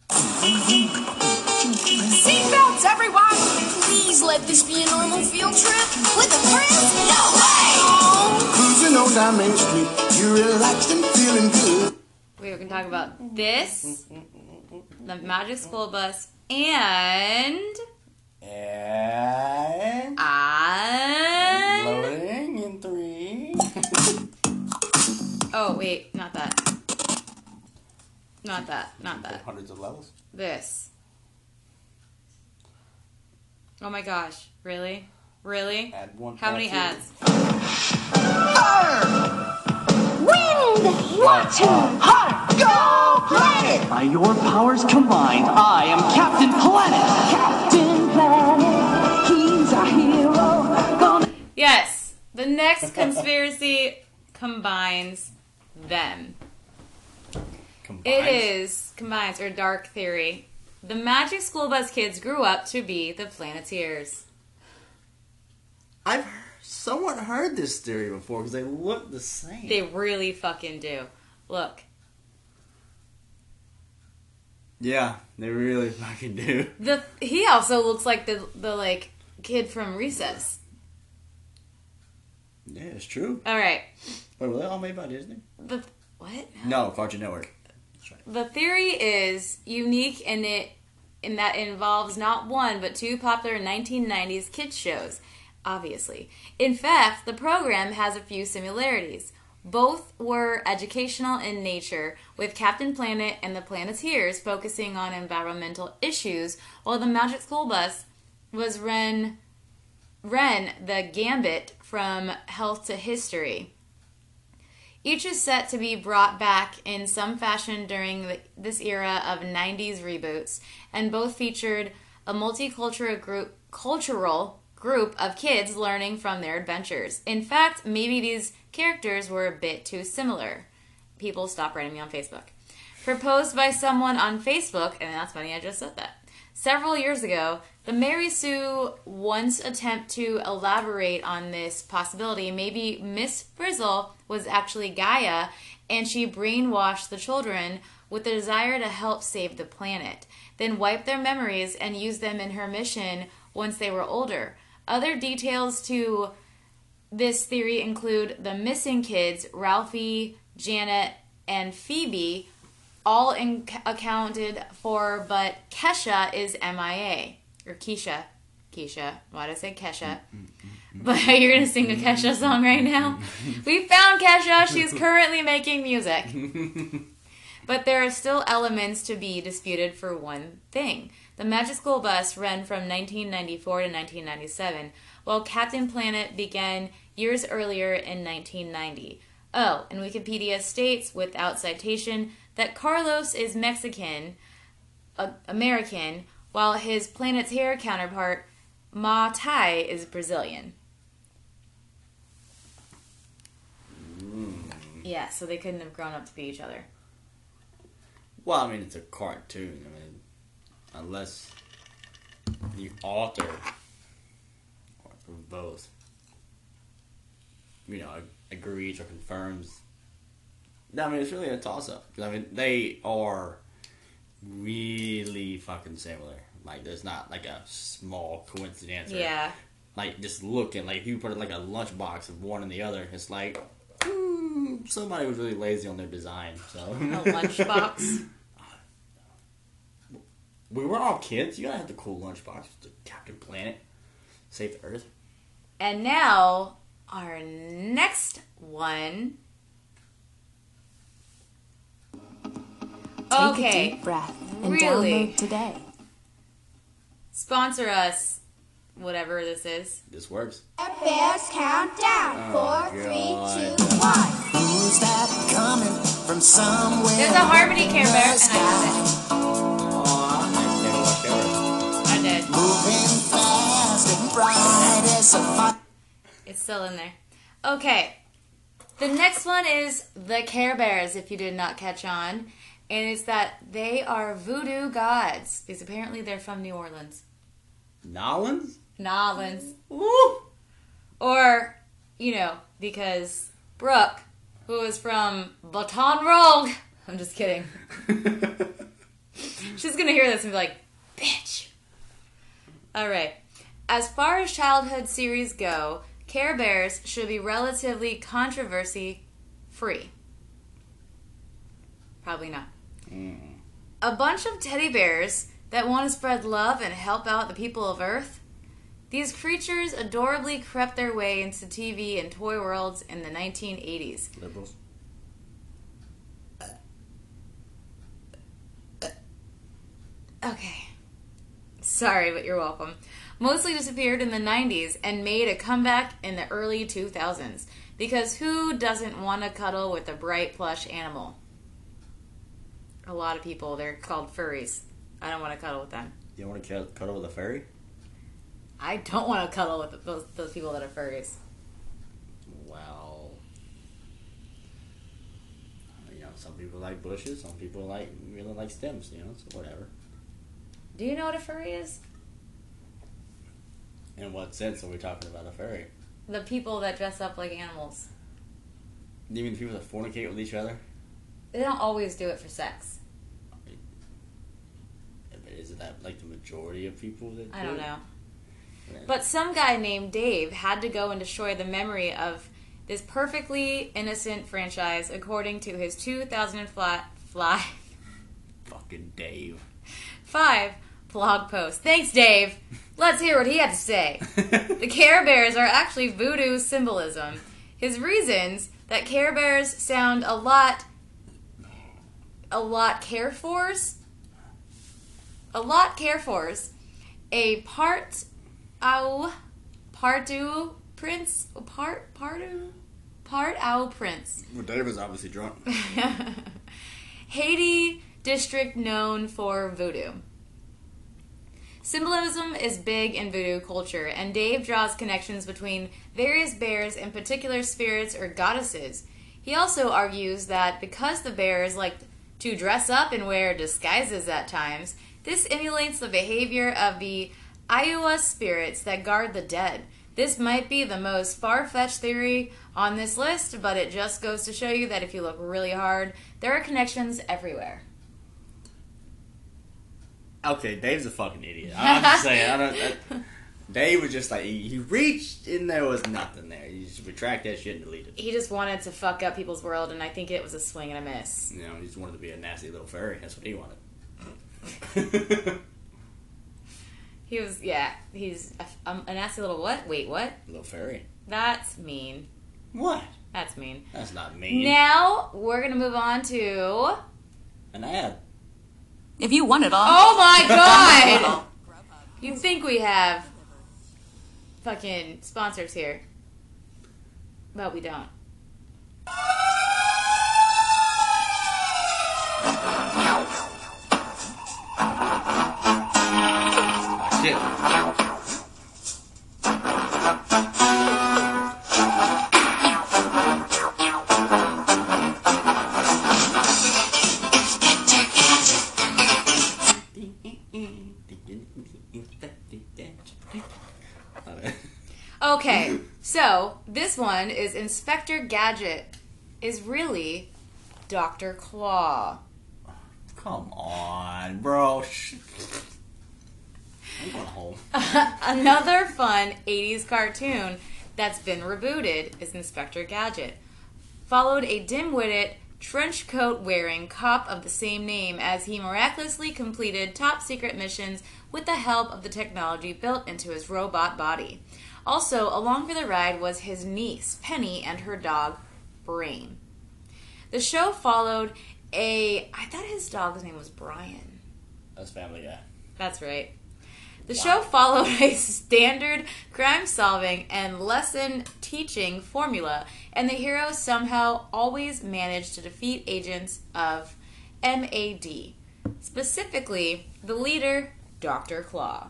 (laughs) Seatbelts, everyone! Please let this be a normal field trip with a friend. No way! Cruising on down Main Street, you're relaxed and feeling good. We are going to talk about this, the Magic School Bus, and. And And. loading in three. (laughs) Oh, wait, not that. Not that, not that. Hundreds of levels. This. Oh my gosh, really? Really? Add one. How many add ads? Wind, water, heart, go planet! By your powers combined, I am Captain Planet. Captain Planet, he's our hero. Gonna Yes, the next (laughs) conspiracy combines them. Combined. It is combines or dark theory. The Magic School Bus kids grew up to be the Planeteers. I've heard, somewhat heard this theory before because they look the same. They really fucking do. Look, yeah, they really (laughs) fucking do. the he also looks like the the like kid from Recess. Yeah, it's true. All right, Wait, were they all made by Disney? the what? No, Cartoon Network. The theory is unique in it in that it involves not one but two popular 1990s kids shows. Obviously, in fact, the program has a few similarities. Both were educational in nature, with Captain Planet and the Planeteers focusing on environmental issues, while the Magic School Bus was Ren, Ren the Gambit from Health to History. Each is set to be brought back in some fashion during the, this era of 90s reboots, and both featured a multicultural group, cultural group of kids learning from their adventures. In fact, maybe these characters were a bit too similar. People stop writing me on Facebook. Proposed by someone on Facebook, and that's funny, I just said that. Several years ago, the Mary Sue once attempt to elaborate on this possibility. Maybe Miss Frizzle was actually Gaia, and she brainwashed the children with the desire to help save the planet, then wipe their memories and use them in her mission once they were older. Other details to this theory include the missing kids, Ralphie, Janet, and Phoebe, all in- accounted for, but Kesha is MIA. Or Keisha. Keisha. Why did I say Kesha? Mm-hmm. But (laughs) you're to sing a Kesha song right now? (laughs) We found Kesha. She's currently making music. (laughs) But there are still elements to be disputed for one thing. The Magic School Bus ran from 1994 to 1997, while Captain Planet began years earlier in 1990. Oh, and Wikipedia states, without citation, that Carlos is Mexican, uh, American, while his Planeteer counterpart, Ma-Ti, is Brazilian. Yeah, so they couldn't have grown up to be each other. Well, I mean, it's a cartoon. I mean, unless the author or both, you know, agrees or confirms. No, I mean, it's really a toss-up. 'Cause, I mean, they are really fucking similar. Like, there's not like a small coincidence. Or, Yeah. Like, just looking. Like, if you put like a lunchbox of one and the other, it's like, hmm, somebody was really lazy on their design. So A lunchbox. (laughs) We were all kids. You gotta have the cool lunchbox. The Captain Planet. Save the Earth. And now, our next one. Take a Okay, deep breath and Really? download today. sponsor us, whatever this is. This works. Bears countdown. Oh, Four, three, God. two, one. Who's that coming from somewhere? There's a Harmony Care Bear, and I sky? Oh, I never watched ever. I did. Moving fast and bright as a fire. It's still in there. Okay. The next one is the Care Bears, if you did not catch on. And it's that they are voodoo gods. Because apparently they're from New Orleans. Nolans? Nolans. Woo! Or, you know, because Brooke, who is from Baton Rouge. (laughs) I'm just kidding. (laughs) She's gonna hear this and be like, bitch. Alright. As far as childhood series go, Care Bears should be relatively controversy free. Probably not. A bunch of teddy bears that want to spread love and help out the people of Earth. These creatures adorably crept their way into TV and toy worlds in the 1980s. Liberals. Okay. Sorry, but you're welcome. Mostly disappeared in the 90s and made a comeback in the early 2000s. Because who doesn't want to cuddle with a bright plush animal? A lot of people, they're called furries. I don't want to cuddle with them. You don't want to cuddle with a furry? I don't want to cuddle with those, those people that are furries. Well, you know, some people like bushes, some people like really like stems. You know, so whatever. Do you know what a furry is? In what sense are we talking about a furry? The people that dress up like animals. Do you mean the people that fornicate with each other? They don't always do it for sex. That like the majority of people that? I do don't know. But some guy named Dave had to go and destroy the memory of this perfectly innocent franchise according to his 2005 fly, Fucking Dave. five blog post. Thanks, Dave. Let's hear what he had to say. (laughs) The Care Bears are actually voodoo symbolism. His reasons that Care Bears sound a lot, a lot care fors, a lot care fors, a part, ow, partu prince, part, partu, part ow prince. well, Dave is obviously drunk. (laughs) Haiti district known for voodoo. Symbolism is big in voodoo culture, and Dave draws connections between various bears and particular spirits or goddesses. He also argues that because the bears like to dress up and wear disguises at times, This emulates the behavior of the Iowa spirits that guard the dead. This might be the most far fetched theory on this list, but it just goes to show you that if you look really hard, there are connections everywhere. Okay, Dave's a fucking idiot. I'm (laughs) just saying. I don't, I, Dave was just like he, he reached and there was nothing there. You just retract that shit and delete it. He just wanted to fuck up people's world, and I think it was a swing and a miss. You know, he just wanted to be a nasty little furry. That's what he wanted. (laughs) He was, yeah, he's a, um, a nasty little what? Wait, what? little fairy. That's mean. What? That's mean. That's not mean. Now we're gonna move on to. An ad. If you want it all. Oh my (laughs) god! you think we have fucking sponsors here, but we don't. Shit. Okay, so this one is Inspector Gadget is really Doctor Claw. Come on, bro. I'm going home. (laughs) Another fun 80s cartoon that's been rebooted is Inspector Gadget. Followed a dim witted, trench coat wearing cop of the same name as he miraculously completed top secret missions with the help of the technology built into his robot body. Also, along for the ride was his niece, Penny, and her dog, Brain. The show followed a. I thought his dog's name was Brian. That's Family Guy. That's right. The show followed a standard crime solving and lesson teaching formula, and the heroes somehow always managed to defeat agents of MAD, specifically the leader, Dr. Claw.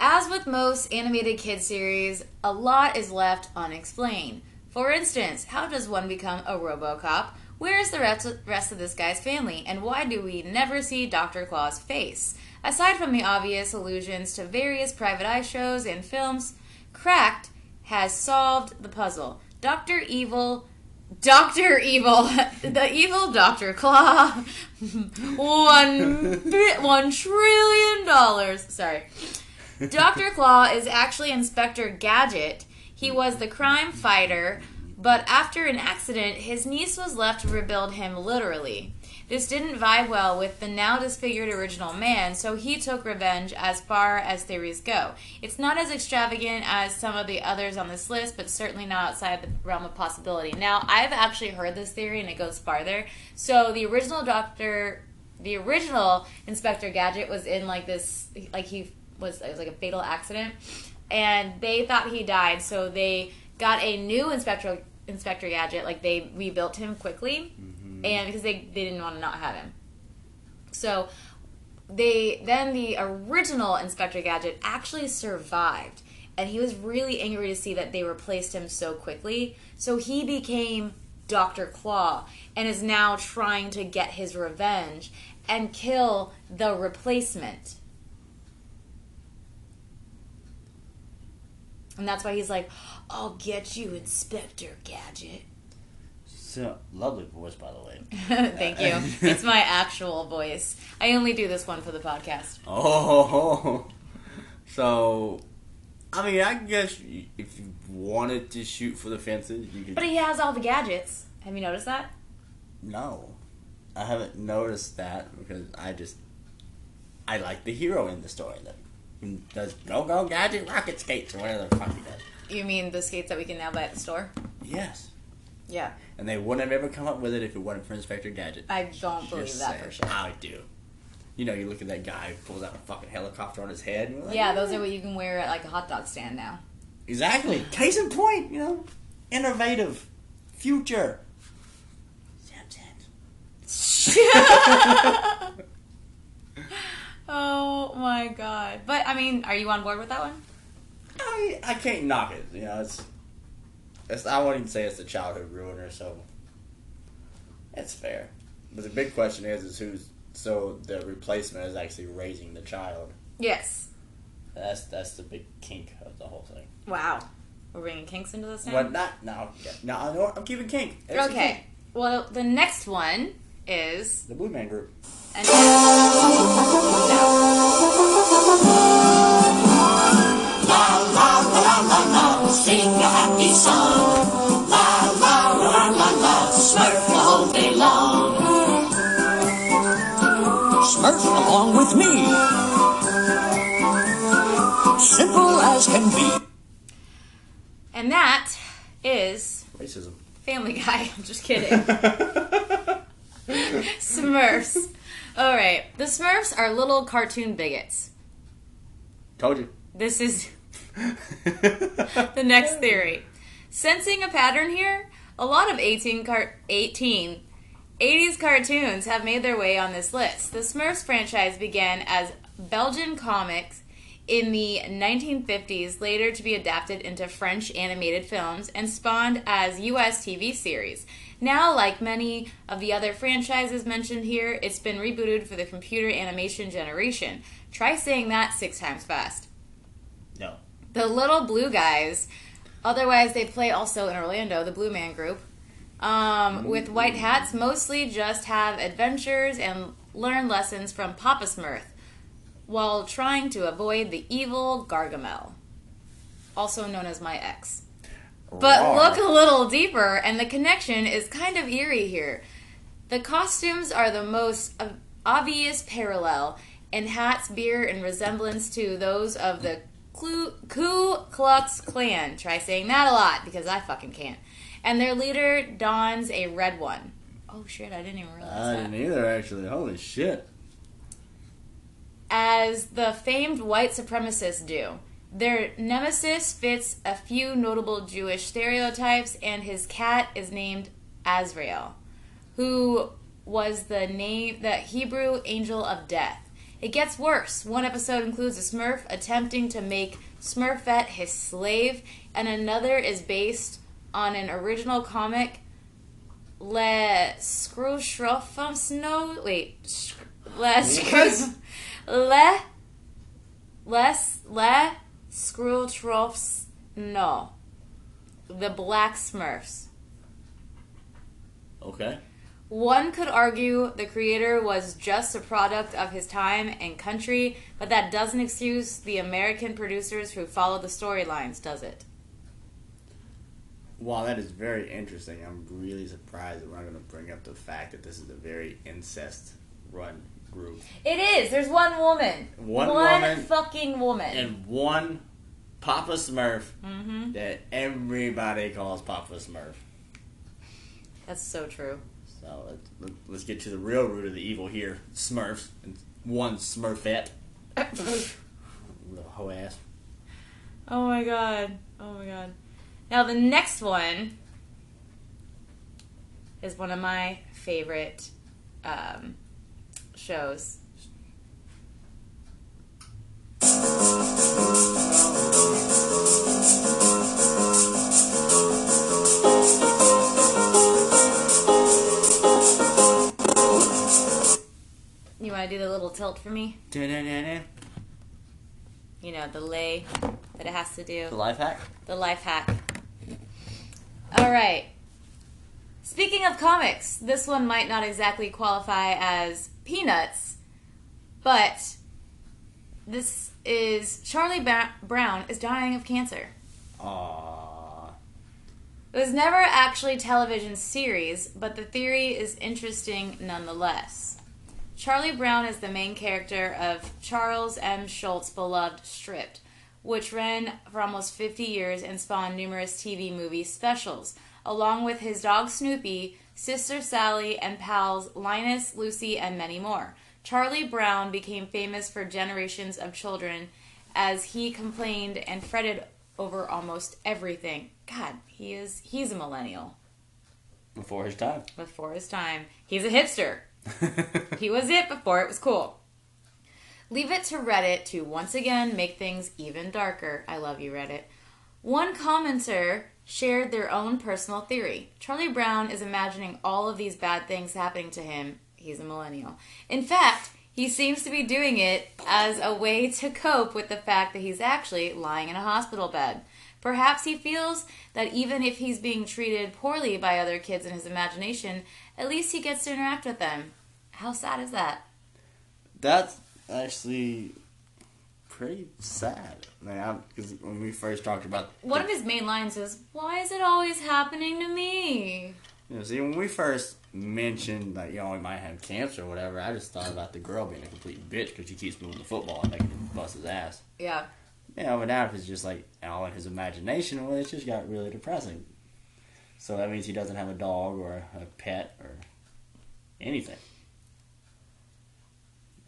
As with most animated kid series, a lot is left unexplained. For instance, how does one become a Robocop? Where is the rest of this guy's family? And why do we never see Dr. Claw's face? Aside from the obvious allusions to various private eye shows and films, Cracked has solved the puzzle. Dr. Evil. Dr. Evil, (laughs) the evil Dr. Claw, (laughs) one, bi- one trillion dollars. Sorry. Dr. Claw is actually Inspector Gadget. He was the crime fighter, but after an accident, his niece was left to rebuild him literally. This didn't vibe well with the now disfigured original man, so he took revenge as far as theories go. It's not as extravagant as some of the others on this list, but certainly not outside the realm of possibility. Now, I've actually heard this theory and it goes farther. So, the original Doctor, the original Inspector Gadget was in like this, like he was, it was like a fatal accident, and they thought he died, so they got a new Inspector Inspector Gadget. Like they rebuilt him quickly, mm-hmm. and because they they didn't want to not have him, so they then the original Inspector Gadget actually survived, and he was really angry to see that they replaced him so quickly. So he became Doctor Claw and is now trying to get his revenge and kill the replacement. And that's why he's like, I'll get you, Inspector Gadget. So, lovely voice, by the way. (laughs) Thank you. (laughs) It's my actual voice. I only do this one for the podcast. Oh, (laughs) so I mean, I guess if you wanted to shoot for the fences, you could. But he has all the gadgets. Have you noticed that? No, I haven't noticed that because I just I like the hero in the story that does go go gadget rocket skates or whatever the fuck he does. You mean the skates that we can now buy at the store? Yes, Yeah. and they wouldn't have ever come up with it if it wasn't for Inspector Gadget. I don't believe Just that saying. for sure. I do. You know, you look at that guy who pulls out a fucking helicopter on his head. And like, Yeah, those are what you can wear at like a hot dog stand now. Exactly. Case in point, you know, innovative, future. (laughs) (laughs) oh my god. But I mean, are you on board with that one? I I can't knock it. You know, it's it's I wouldn't even say it's a childhood ruiner, so it's fair. But the big question is, is who's so the replacement is actually raising the child. Yes. That's that's the big kink of the whole thing. Wow. We're bringing kinks into this now. But not no, no. I'm keeping kink. The Okay. kink. Well, the next one is The Blue Man Group. An Sing a happy song. La la la la la. Smurf the whole day long. Smurf along with me. Simple as can be. and that is Racism. Family Guy. (laughs) I'm just kidding. (laughs) Smurfs. All right. The Smurfs are little cartoon bigots. Told you. This is (laughs) (laughs) the next theory. Sensing a pattern here, a lot of 18, car- 18 80s cartoons have made their way on this list. The Smurfs franchise began as Belgian comics in the 1950s, later to be adapted into French animated films and spawned as US TV series. Now, like many of the other franchises mentioned here, it's been rebooted for the computer animation generation. Try saying that six times fast No. the little blue guys. Otherwise, they play also in Orlando, the Blue Man Group, um, with white hats. Mostly just have adventures and learn lessons from Papa Smurf, while trying to avoid the evil Gargamel, also known as my ex. But look a little deeper, and the connection is kind of eerie here. The costumes are the most obvious parallel, and hats bear in resemblance to those of the Ku, Ku Klux Klan. Try saying that a lot because I fucking can't. And their leader dons a red one. Oh shit! I didn't even realize I that. didn't either, actually. Holy shit. as the famed white supremacists do. Their nemesis fits a few notable Jewish stereotypes, and his cat is named Azrael, who was the name the Hebrew angel of death. It gets worse. One episode includes a Smurf attempting to make Smurfette his slave, and another is based on an original comic, Le Screwschruffensno. Wait, Sch- Le (laughs) Screws. Le. Les. Le Screwschruffs. No. The Black Smurfs. Okay. One could argue the creator was just a product of his time and country, but that doesn't excuse the American producers who followed the storylines, does it? Wow, that is very interesting. I'm really surprised that we're not going to bring up the fact that this is a very incest run group. It is. There's one woman. One woman fucking woman. And one Papa Smurf hmm that everybody calls Papa Smurf. That's so true. So let's, let's get to the real root of the evil here Smurfs. And one Smurfette. (laughs) Little hoe ass. Oh my god. Oh my god. Now the next one is one of my favorite um, shows. Want to do the little tilt for me? Da-da-da-da. You know, the lay that it has to do. The life hack? The life hack. All right. Speaking of comics, this one might not exactly qualify as Peanuts, but this is Charlie ba- Brown is dying of cancer. Aww. It was never actually a television series, but the theory is interesting nonetheless. Charlie Brown is the main character of Charles M. Schulz' beloved Stripped, which ran for almost 50 years and spawned numerous TV movie specials, along with his dog Snoopy, sister Sally, and pals Linus, Lucy, and many more. Charlie Brown became famous for generations of children as he complained and fretted over almost everything. God, he is he's a millennial Before his time. before his time. He's a hipster. (laughs) He was it before it was cool. Leave it to Reddit to once again make things even darker. I love you, Reddit. One commenter shared their own personal theory. Charlie Brown is imagining all of these bad things happening to him. He's a millennial. In fact, he seems to be doing it as a way to cope with the fact that he's actually lying in a hospital bed. Perhaps he feels that even if he's being treated poorly by other kids in his imagination, at least he gets to interact with them. How sad is that? That's actually pretty sad. Because when we first talked about One of his main lines is, Why is it always happening to me? You know, see, when we first mentioned that you know he might have cancer or whatever, I just thought about the girl being a complete bitch because she keeps moving the football and making him bust his ass. Yeah. You know, but now if it's just like all in his imagination, well, it's just got really depressing. So that means he doesn't have a dog or a pet or anything,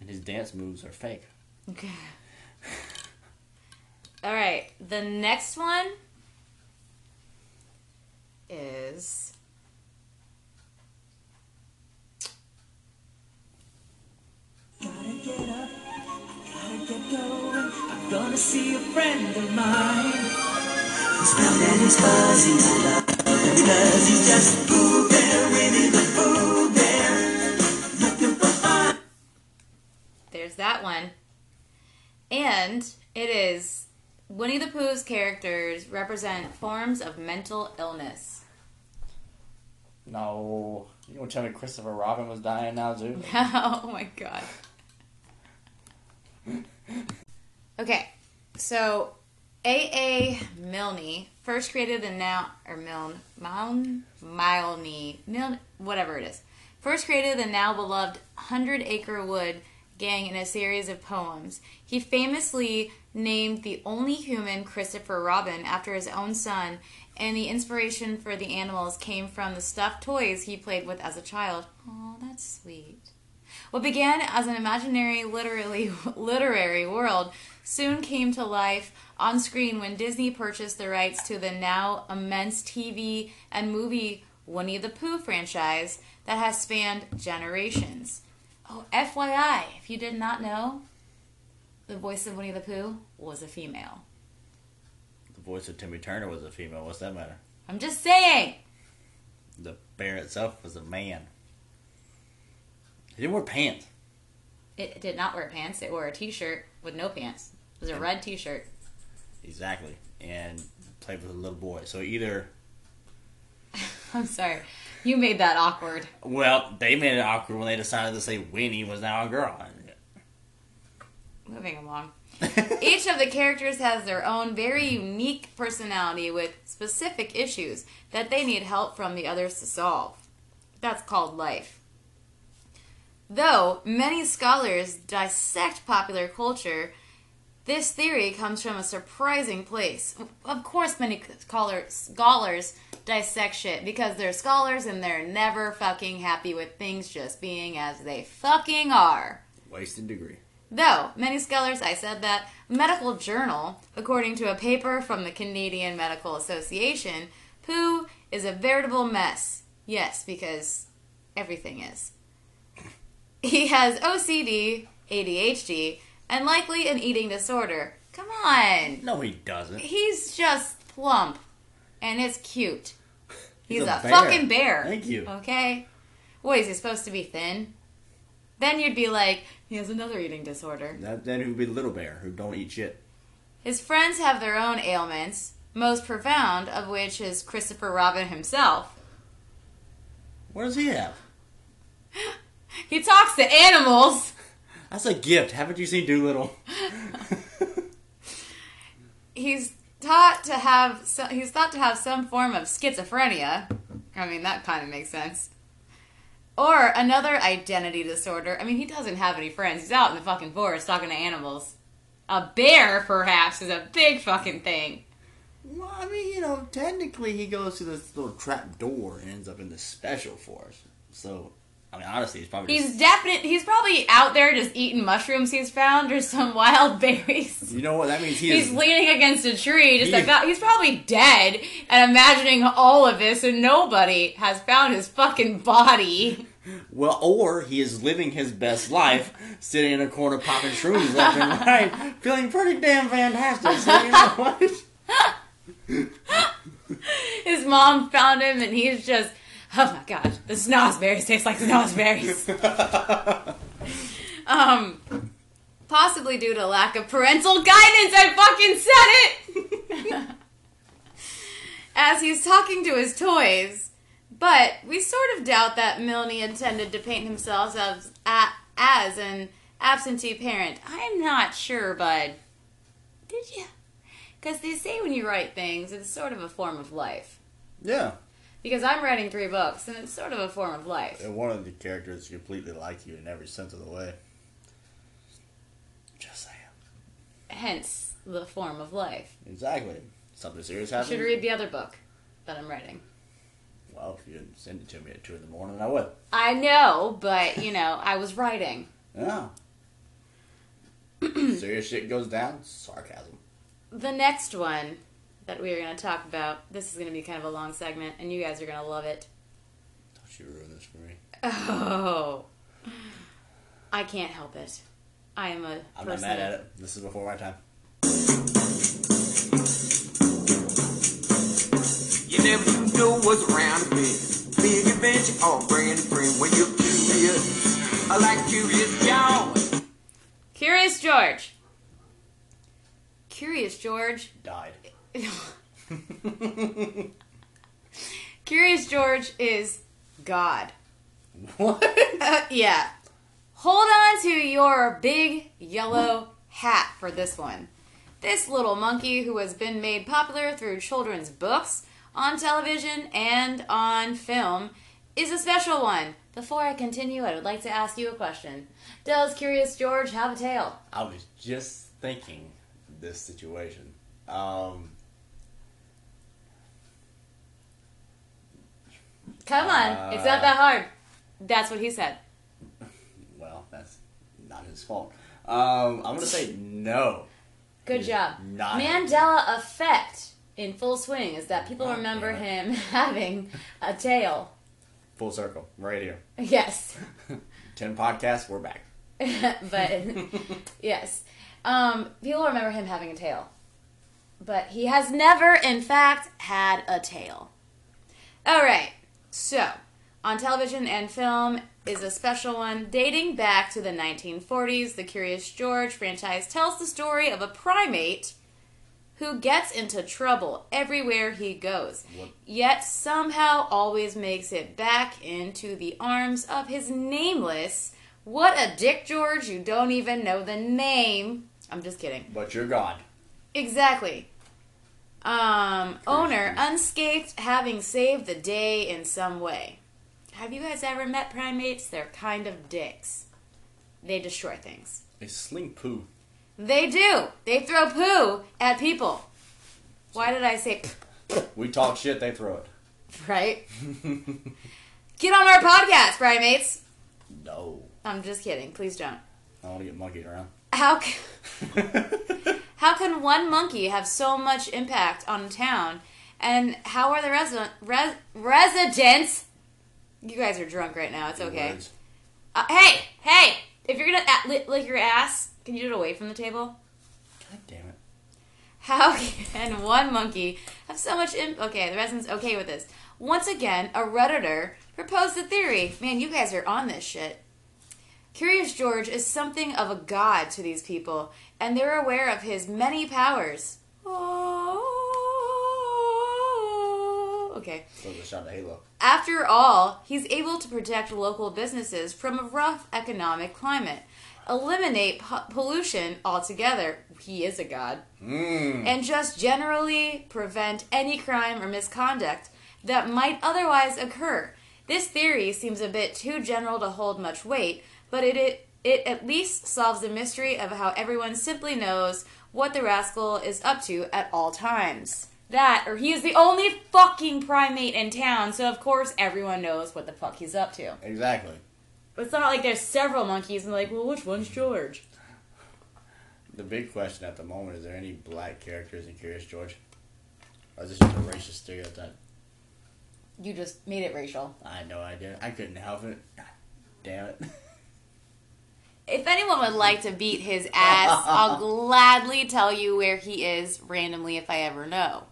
and his dance moves are fake. Okay. All right. The next one is Gotta get up, gotta get going. I'm gonna see a friend of mine. He's brown and he's fuzzy, I love him because he's just Pooh Bear, Winnie the Pooh Bear. Looking for fun. there's that one, and it is Winnie the Pooh's characters represent forms of mental illness. No, you don't tell me Christopher Robin was dying now too? (laughs) oh my god. Okay, so A.A. Milne first created the now or Milne Milne Milne Milne whatever it is. First created the now beloved Hundred Acre Wood gang in a series of poems. He famously named the only human Christopher Robin after his own son, and the inspiration for the animals came from the stuffed toys he played with as a child. Oh, that's sweet. What began as an imaginary literally (laughs) literary world soon came to life on screen when Disney purchased the rights to the now immense TV and movie Winnie the Pooh franchise that has spanned generations. Oh, FYI, if you did not know, the voice of Winnie the Pooh was a female. The voice of Timmy Turner was a female. What's that matter? I'm just saying. The bear itself was a man. He didn't wear pants. It did not wear pants. It wore a t-shirt with no pants. It was a red t-shirt. Exactly. And played with a little boy. So either, (laughs) I'm sorry. You made that awkward. well, they made it awkward when they decided to say Winnie was now a girl. Moving along. (laughs) Each of the characters has their own very unique personality with specific issues that they need help from the others to solve. That's called life. Though many scholars dissect popular culture, this theory comes from a surprising place. Of course, many scholars, scholars dissect shit because they're scholars and they're never fucking happy with things just being as they fucking are. Wasted degree. Though, many scholars, I said that, medical journal, according to a paper from the Canadian Medical Association, Pooh is a veritable mess. Yes, because everything is. He has OCD, ADHD, and likely an eating disorder. Come on! No, he doesn't. He's just plump, and it's cute. (laughs) He's, He's a, a bear. fucking bear. Thank you. Okay? What, is he supposed to be thin? Then you'd be like, he has another eating disorder. That, then who'd be the little bear who don't eat shit? His friends have their own ailments, most profound of which is Christopher Robin himself. What does he have? (laughs) (laughs) He talks to animals. That's a gift. Haven't you seen Dolittle? (laughs) He's taught to have so, he's thought to have some form of schizophrenia. I mean, that kind of makes sense. Or another identity disorder. I mean, he doesn't have any friends. He's out in the fucking forest talking to animals. A bear, perhaps, is a big fucking thing. Well, I mean, you know, technically he goes to this little trap door and ends up in the special force. So, I mean, honestly, he's probably He's just, definite. He's probably out there just eating mushrooms he's found or some (laughs) wild berries. you know what that means. He He's is, leaning against a tree, just He- about. He's probably dead, and imagining all of this, and nobody has found his fucking body. (laughs) well, or he is living his best life, sitting in a corner popping shrooms left and (laughs) right, feeling pretty damn fantastic. So you know what? His mom found him, and he's just, (laughs) oh my god, the snozzberries taste like snozzberries. (laughs) um, possibly due to lack of parental guidance. I fucking said it. (laughs) As he's talking to his toys, but we sort of doubt that Milne intended to paint himself as a, as an absentee parent. I'm not sure, bud. Did you? Because they say when you write things, it's sort of a form of life. Yeah. Because I'm writing three books, and it's sort of a form of life. And one of the characters is completely like you in every sense of the way. Just saying. Hence, the form of life. Exactly. Something serious You happened? should read the other book that I'm writing. Well, if you didn't send it to me at 2 in the morning, I would. I know, but, you know, I was writing. Yeah. (clears throat) serious shit goes down, sarcasm. The next one that we are going to talk about, this is going to be kind of a long segment, and you guys are going to love it. Don't you ruin this for me. Oh. I can't help it. I am a I'm person. not mad at it. This is before my time. You never know what's around the bend. Big adventure or brand friend when you're curious. I like curious John. Curious George. Curious George. Died. (laughs) Curious George is God. what? Uh, yeah. Hold on to your big yellow hat for this one. This little monkey who has been made popular through children's books, on television, and on film is a special one. Before I continue, I would like to ask you a question. Does Curious George have a tail? I was just thinking this situation. Um, Come on, it's not that hard. That's what he said. well, that's not his fault. Um, I'm gonna say no. Good job. not- Mandela effect in full swing is that people God remember damn him (laughs) having a tail. Full circle, right here. (laughs) Yes. (laughs) Ten podcasts, we're back. but yes. Um, people remember him having a tail. But he has never, in fact, had a tail. Alright, so on television and film is a special one dating back to the 1940s. The Curious George franchise tells the story of a primate who gets into trouble everywhere he goes, What? yet somehow always makes it back into the arms of his nameless. What a dick, George! You don't even know the name. I'm just kidding. But you're God. Exactly. Um, owner unscathed, having saved the day in some way. Have you guys ever met primates? They're kind of dicks. They destroy things. They sling poo. They do. They throw poo at people. Why did I say We talk shit, they throw it. right? (laughs) Get on our podcast, primates. No. I'm just kidding. Please don't. I want to get monkeyed around. How can, (laughs) how can one monkey have so much impact on a town? And how are the resident res, residents? You guys are drunk right now. It's okay. Uh, hey, hey! If you're gonna lick your ass, can you do it away from the table? God damn it. How can one monkey have so much imp? Okay, the residents okay with this. Once again, a redditor proposed a theory. Man, you guys are on this shit. Curious George is something of a god to these people, and they're aware of his many powers. Okay. So the shot of Halo. After all, he's able to protect local businesses from a rough economic climate, eliminate po- pollution altogether. He is a god. Mmm. And just generally prevent any crime or misconduct that might otherwise occur. This theory seems a bit too general to hold much weight, but it, it, it at least solves the mystery of how everyone simply knows what the rascal is up to at all times. That, or he is the only fucking primate in town, so of course everyone knows what the fuck he's up to. Exactly. It's not like there's several monkeys and like, well, which one's George? The big question at the moment is there any black characters in Curious George? Or is this just a racist stereotype? You just made it racial. I had no idea. I couldn't help it. God damn it. (laughs) If anyone would like to beat his ass, I'll (laughs) gladly tell you where he is randomly if I ever know.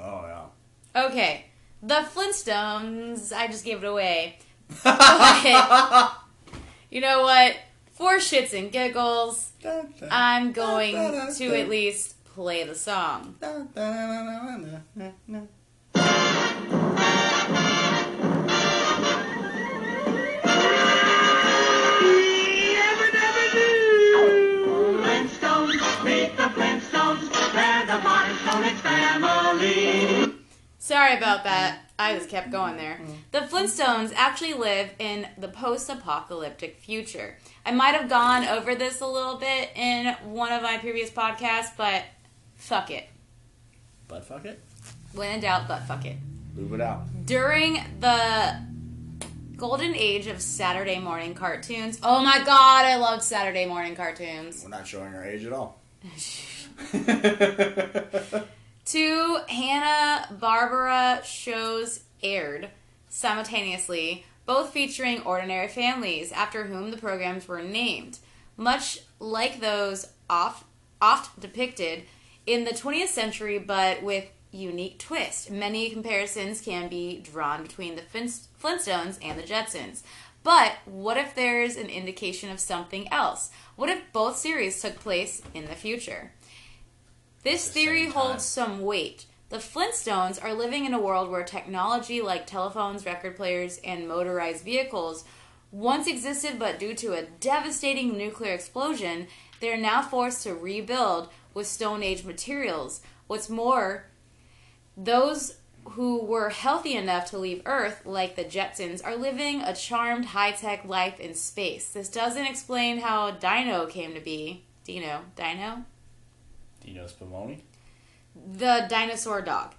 Oh, yeah. Okay, the Flintstones. I just gave it away. (laughs) You know what? For shits and giggles, I'm going to at least play the song. Sorry about that. I just kept going there. The Flintstones actually live in the post apocalyptic future. I might have gone over this a little bit in one of my previous podcasts, but fuck it. But fuck it. When in doubt, but fuck it. Move it out. During the golden age of Saturday morning cartoons. Oh my god, I loved Saturday morning cartoons. We're not showing our age at all. (laughs) (laughs) Two Hanna Barbera shows aired simultaneously, both featuring ordinary families after whom the programs were named, much like those oft, oft depicted in the 20th century, but with unique twist. Many comparisons can be drawn between the Flint- Flintstones and the Jetsons. But what if there's an indication of something else? What if both series took place in the future? This the theory holds some weight. The Flintstones are living in a world where technology like telephones, record players, and motorized vehicles once existed, but due to a devastating nuclear explosion, they are now forced to rebuild with Stone Age materials. What's more, those who were healthy enough to leave Earth, like the Jetsons, are living a charmed high tech life in space. This doesn't explain how Dino came to be. Dino? Dino? Dino Spumoni? the dinosaur dog.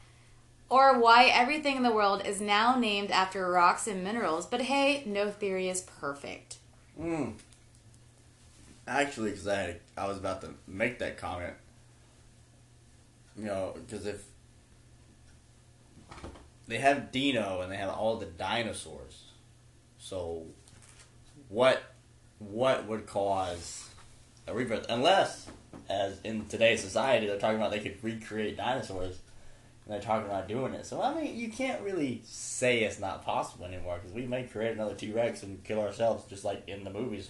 Or why everything in the world is now named after rocks and minerals, but hey, no theory is perfect. Mm. Actually, because I had, I was about to make that comment. You know, because if they have Dino and they have all the dinosaurs, so what what would cause a rebirth? Unless, as in today's society, they're talking about they could recreate dinosaurs, and they're talking about doing it. So I mean, you can't really say it's not possible anymore because we may create another T Rex and kill ourselves, just like in the movies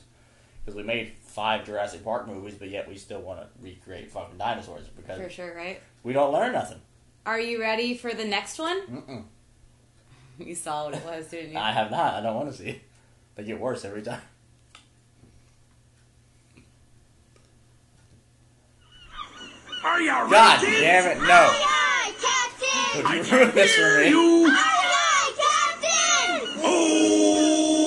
because we made five Jurassic Park movies, but yet we still want to recreate fucking dinosaurs because For sure, right? we don't learn nothing. Are you ready for the next one? Mm-mm. (laughs) You saw what it was, didn't you? I have not. I don't want to see it. They get worse every time. Are you ready, God damn it! No. Aye, aye, Captain! Would you ruin this for me? You. Aye, aye, Captain! Oh!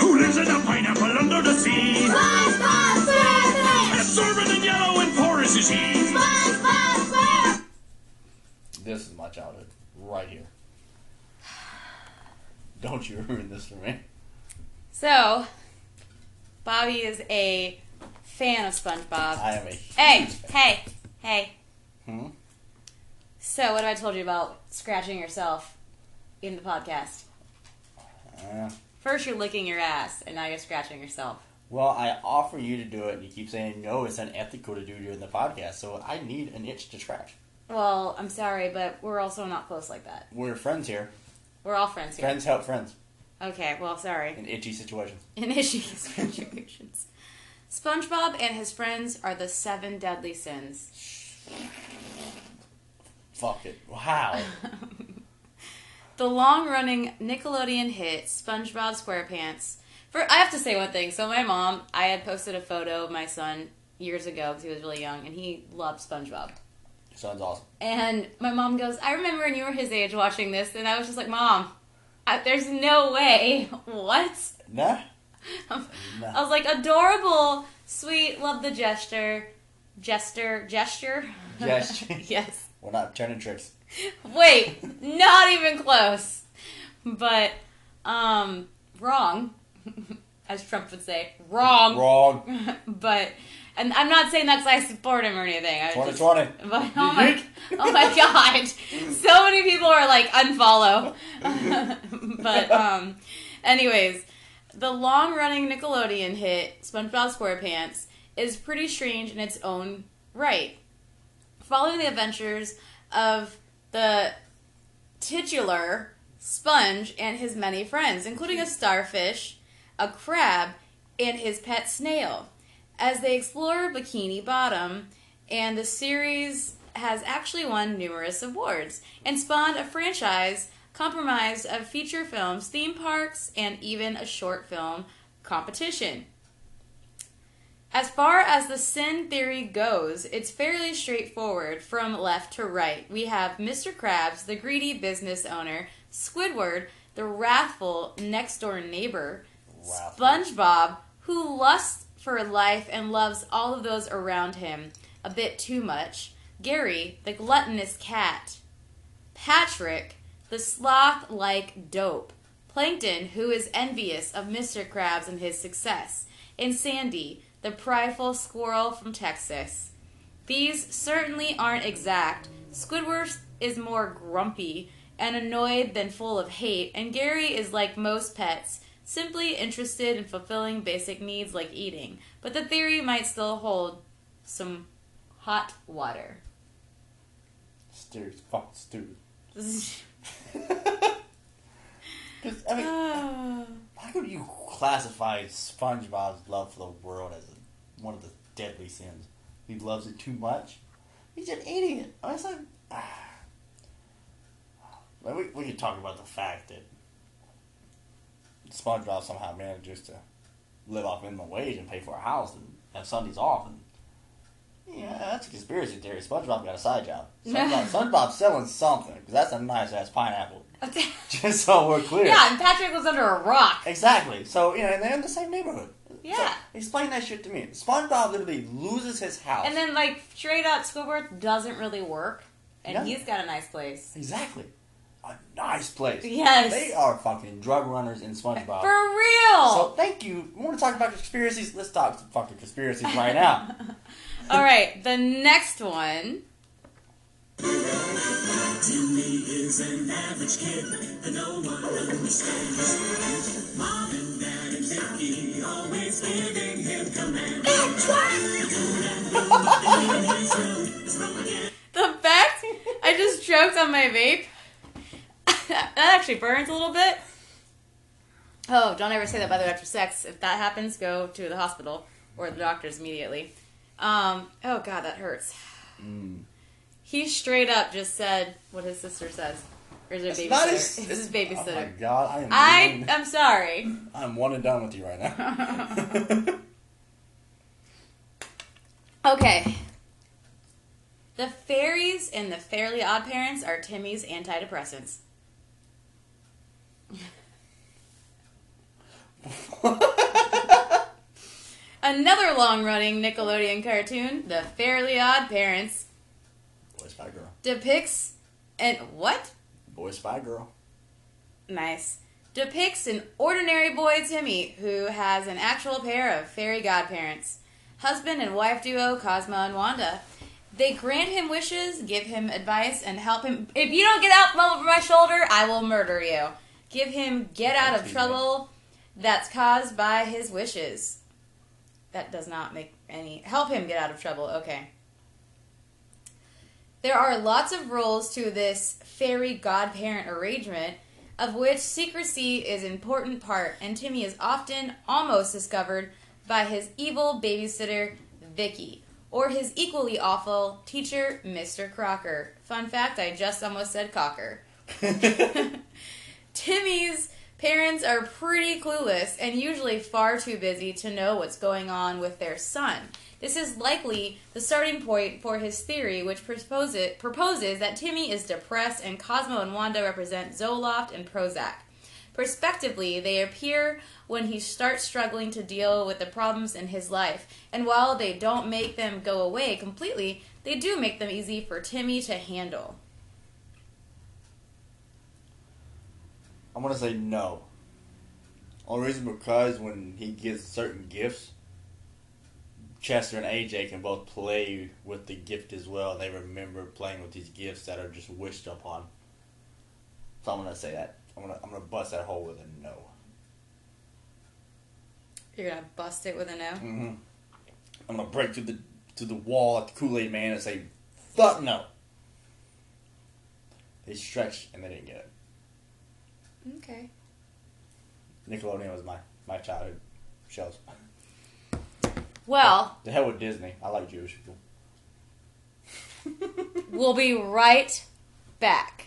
Who lives in a pineapple under the sea? SpongeBob SquarePants! Absorbent and yellow and porous is he. SpongeBob SquarePants! This is my childhood, right here. Don't you ruin this for me. So, Bobby is a fan of SpongeBob. I am a Hey, hey, hey. Hmm? So, what have I told you about scratching yourself in the podcast? Uh, First, you're licking your ass, and now you're scratching yourself. well, I offer you to do it, and you keep saying no. It's unethical to do during the podcast, so I need an itch to scratch. Well, I'm sorry, but we're also not close like that. We're friends here. We're all friends here. Friends help friends Okay, well, sorry. in itchy situations. In issue (laughs) situations. SpongeBob and his friends are the seven deadly sins. Fuck it. Wow. (laughs) The long running Nickelodeon hit SpongeBob SquarePants. For I have to say one thing. So my mom, I had posted a photo of my son years ago because he was really young and he loved SpongeBob. Sounds awesome. And my mom goes, "I remember when you were his age watching this," and I was just like, "Mom, I, there's no way. (laughs) What?" Nah. I was like, "Adorable, sweet, love the gesture, gesture, gesture, Gesture. (laughs) yes." We're not turning tricks. Wait, not even close. But um wrong. (laughs) As Trump would say, wrong. Wrong. (laughs) but and I'm not saying that's I support him or anything. I was just- 2020. but oh my, oh my god, so many people are like unfollow. but um, anyways, the long-running Nickelodeon hit SpongeBob SquarePants is pretty strange in its own right. Following the adventures of the titular sponge and his many friends, including a starfish, a crab, and his pet snail, as they explore Bikini Bottom. And the series has actually won numerous awards and spawned a franchise comprised of feature films, theme parks, and even a short film competition. As far as the sin theory goes, it's fairly straightforward from left to right. We have Mr. Krabs, the greedy business owner, Squidward, the wrathful next door neighbor, Wrathful. SpongeBob, who lusts for life and loves all of those around him a bit too much, Gary, the gluttonous cat, Patrick, the sloth like dope, Plankton, who is envious of Mr. Krabs and his success, and Sandy, the prideful squirrel from Texas. These certainly aren't exact. Squidward is more grumpy and annoyed than full of hate, and Gary is like most pets, simply interested in fulfilling basic needs like eating. But the theory might still hold some hot water. Stupid. Fucking (laughs) stupid. I mean, (sighs) how could you classify SpongeBob's love for the world as one of the deadly sins? He loves it too much. He's an idiot. I was like, (sighs) ah. Like, we we could talk about the fact that SpongeBob somehow manages to live off minimum wage and pay for a house and have Sundays off. And yeah, that's a conspiracy theory. SpongeBob got a side job. (laughs) SpongeBob, SpongeBob's selling something because that's a nice ass pineapple. (laughs) Just so we're clear. yeah, and Patrick was under a rock. Exactly. So, you know, and they're in the same neighborhood. Yeah. So, explain that shit to me. SpongeBob literally loses his house. And then, like, straight up, Squidward doesn't really work, and he's got a nice place. Exactly. A nice place. Yes. They are fucking drug runners in SpongeBob. For real! So, thank you. We want to talk about conspiracies? Let's talk fucking conspiracies right now. (laughs) All right, the next one. Timmy is an average kid that no one understands. Mom and Dad and Vicky always giving him commands. The fact I just choked on my vape. that actually burns a little bit. Oh, don't ever say that by the way after sex. If that happens, go to the hospital or the doctors immediately. Um, oh god, that hurts. He straight up just said what his sister says. Or is it not babysitter? his- It's his Oh my babysitter. god, I am, I one- am sorry. I'm one and done with you right now. (laughs) Okay. The fairies in the Fairly Odd Parents are Timmy's antidepressants. (laughs) Another long running Nickelodeon cartoon, The Fairly Odd Parents, Boy Spy Girl. depicts and what? Boy Spy Girl. Nice. Depicts an ordinary boy, Timmy, who has an actual pair of fairy godparents. Husband and wife duo, Cosmo and Wanda. They grant him wishes, give him advice, and help him. If you don't get out from over my shoulder, I will murder you. Give him get out of trouble that's caused by his wishes. That does not make any. Help him get out of trouble. Okay. There are lots of rules to this fairy godparent arrangement, of which secrecy is an important part, and Timmy is often almost discovered by his evil babysitter, Vicky, or his equally awful teacher, Mr. Crocker. Fun fact, I just almost said Cocker. (laughs) (laughs) Timmy's parents are pretty clueless and usually far too busy to know what's going on with their son. This is likely the starting point for his theory, which proposes, proposes that Timmy is depressed and Cosmo and Wanda represent Zoloft and Prozac. Prospectively, they appear when he starts struggling to deal with the problems in his life, and while they don't make them go away completely, they do make them easy for Timmy to handle. I'm gonna say no. Only reason because when he gets certain gifts, Chester and AJ can both play with the gift as well. They remember playing with these gifts that are just wished upon. So I'm gonna say that. I'm gonna I'm gonna bust that hole with a no. You're gonna bust it with a no? Mm-hmm. I'm gonna break through the to the wall at the Kool Aid Man and say, "Fuck no." They stretched and they didn't get it. Okay. Nickelodeon was my, my childhood shows. Well, The hell with Disney. I like Jewish people. (laughs) we'll be right back.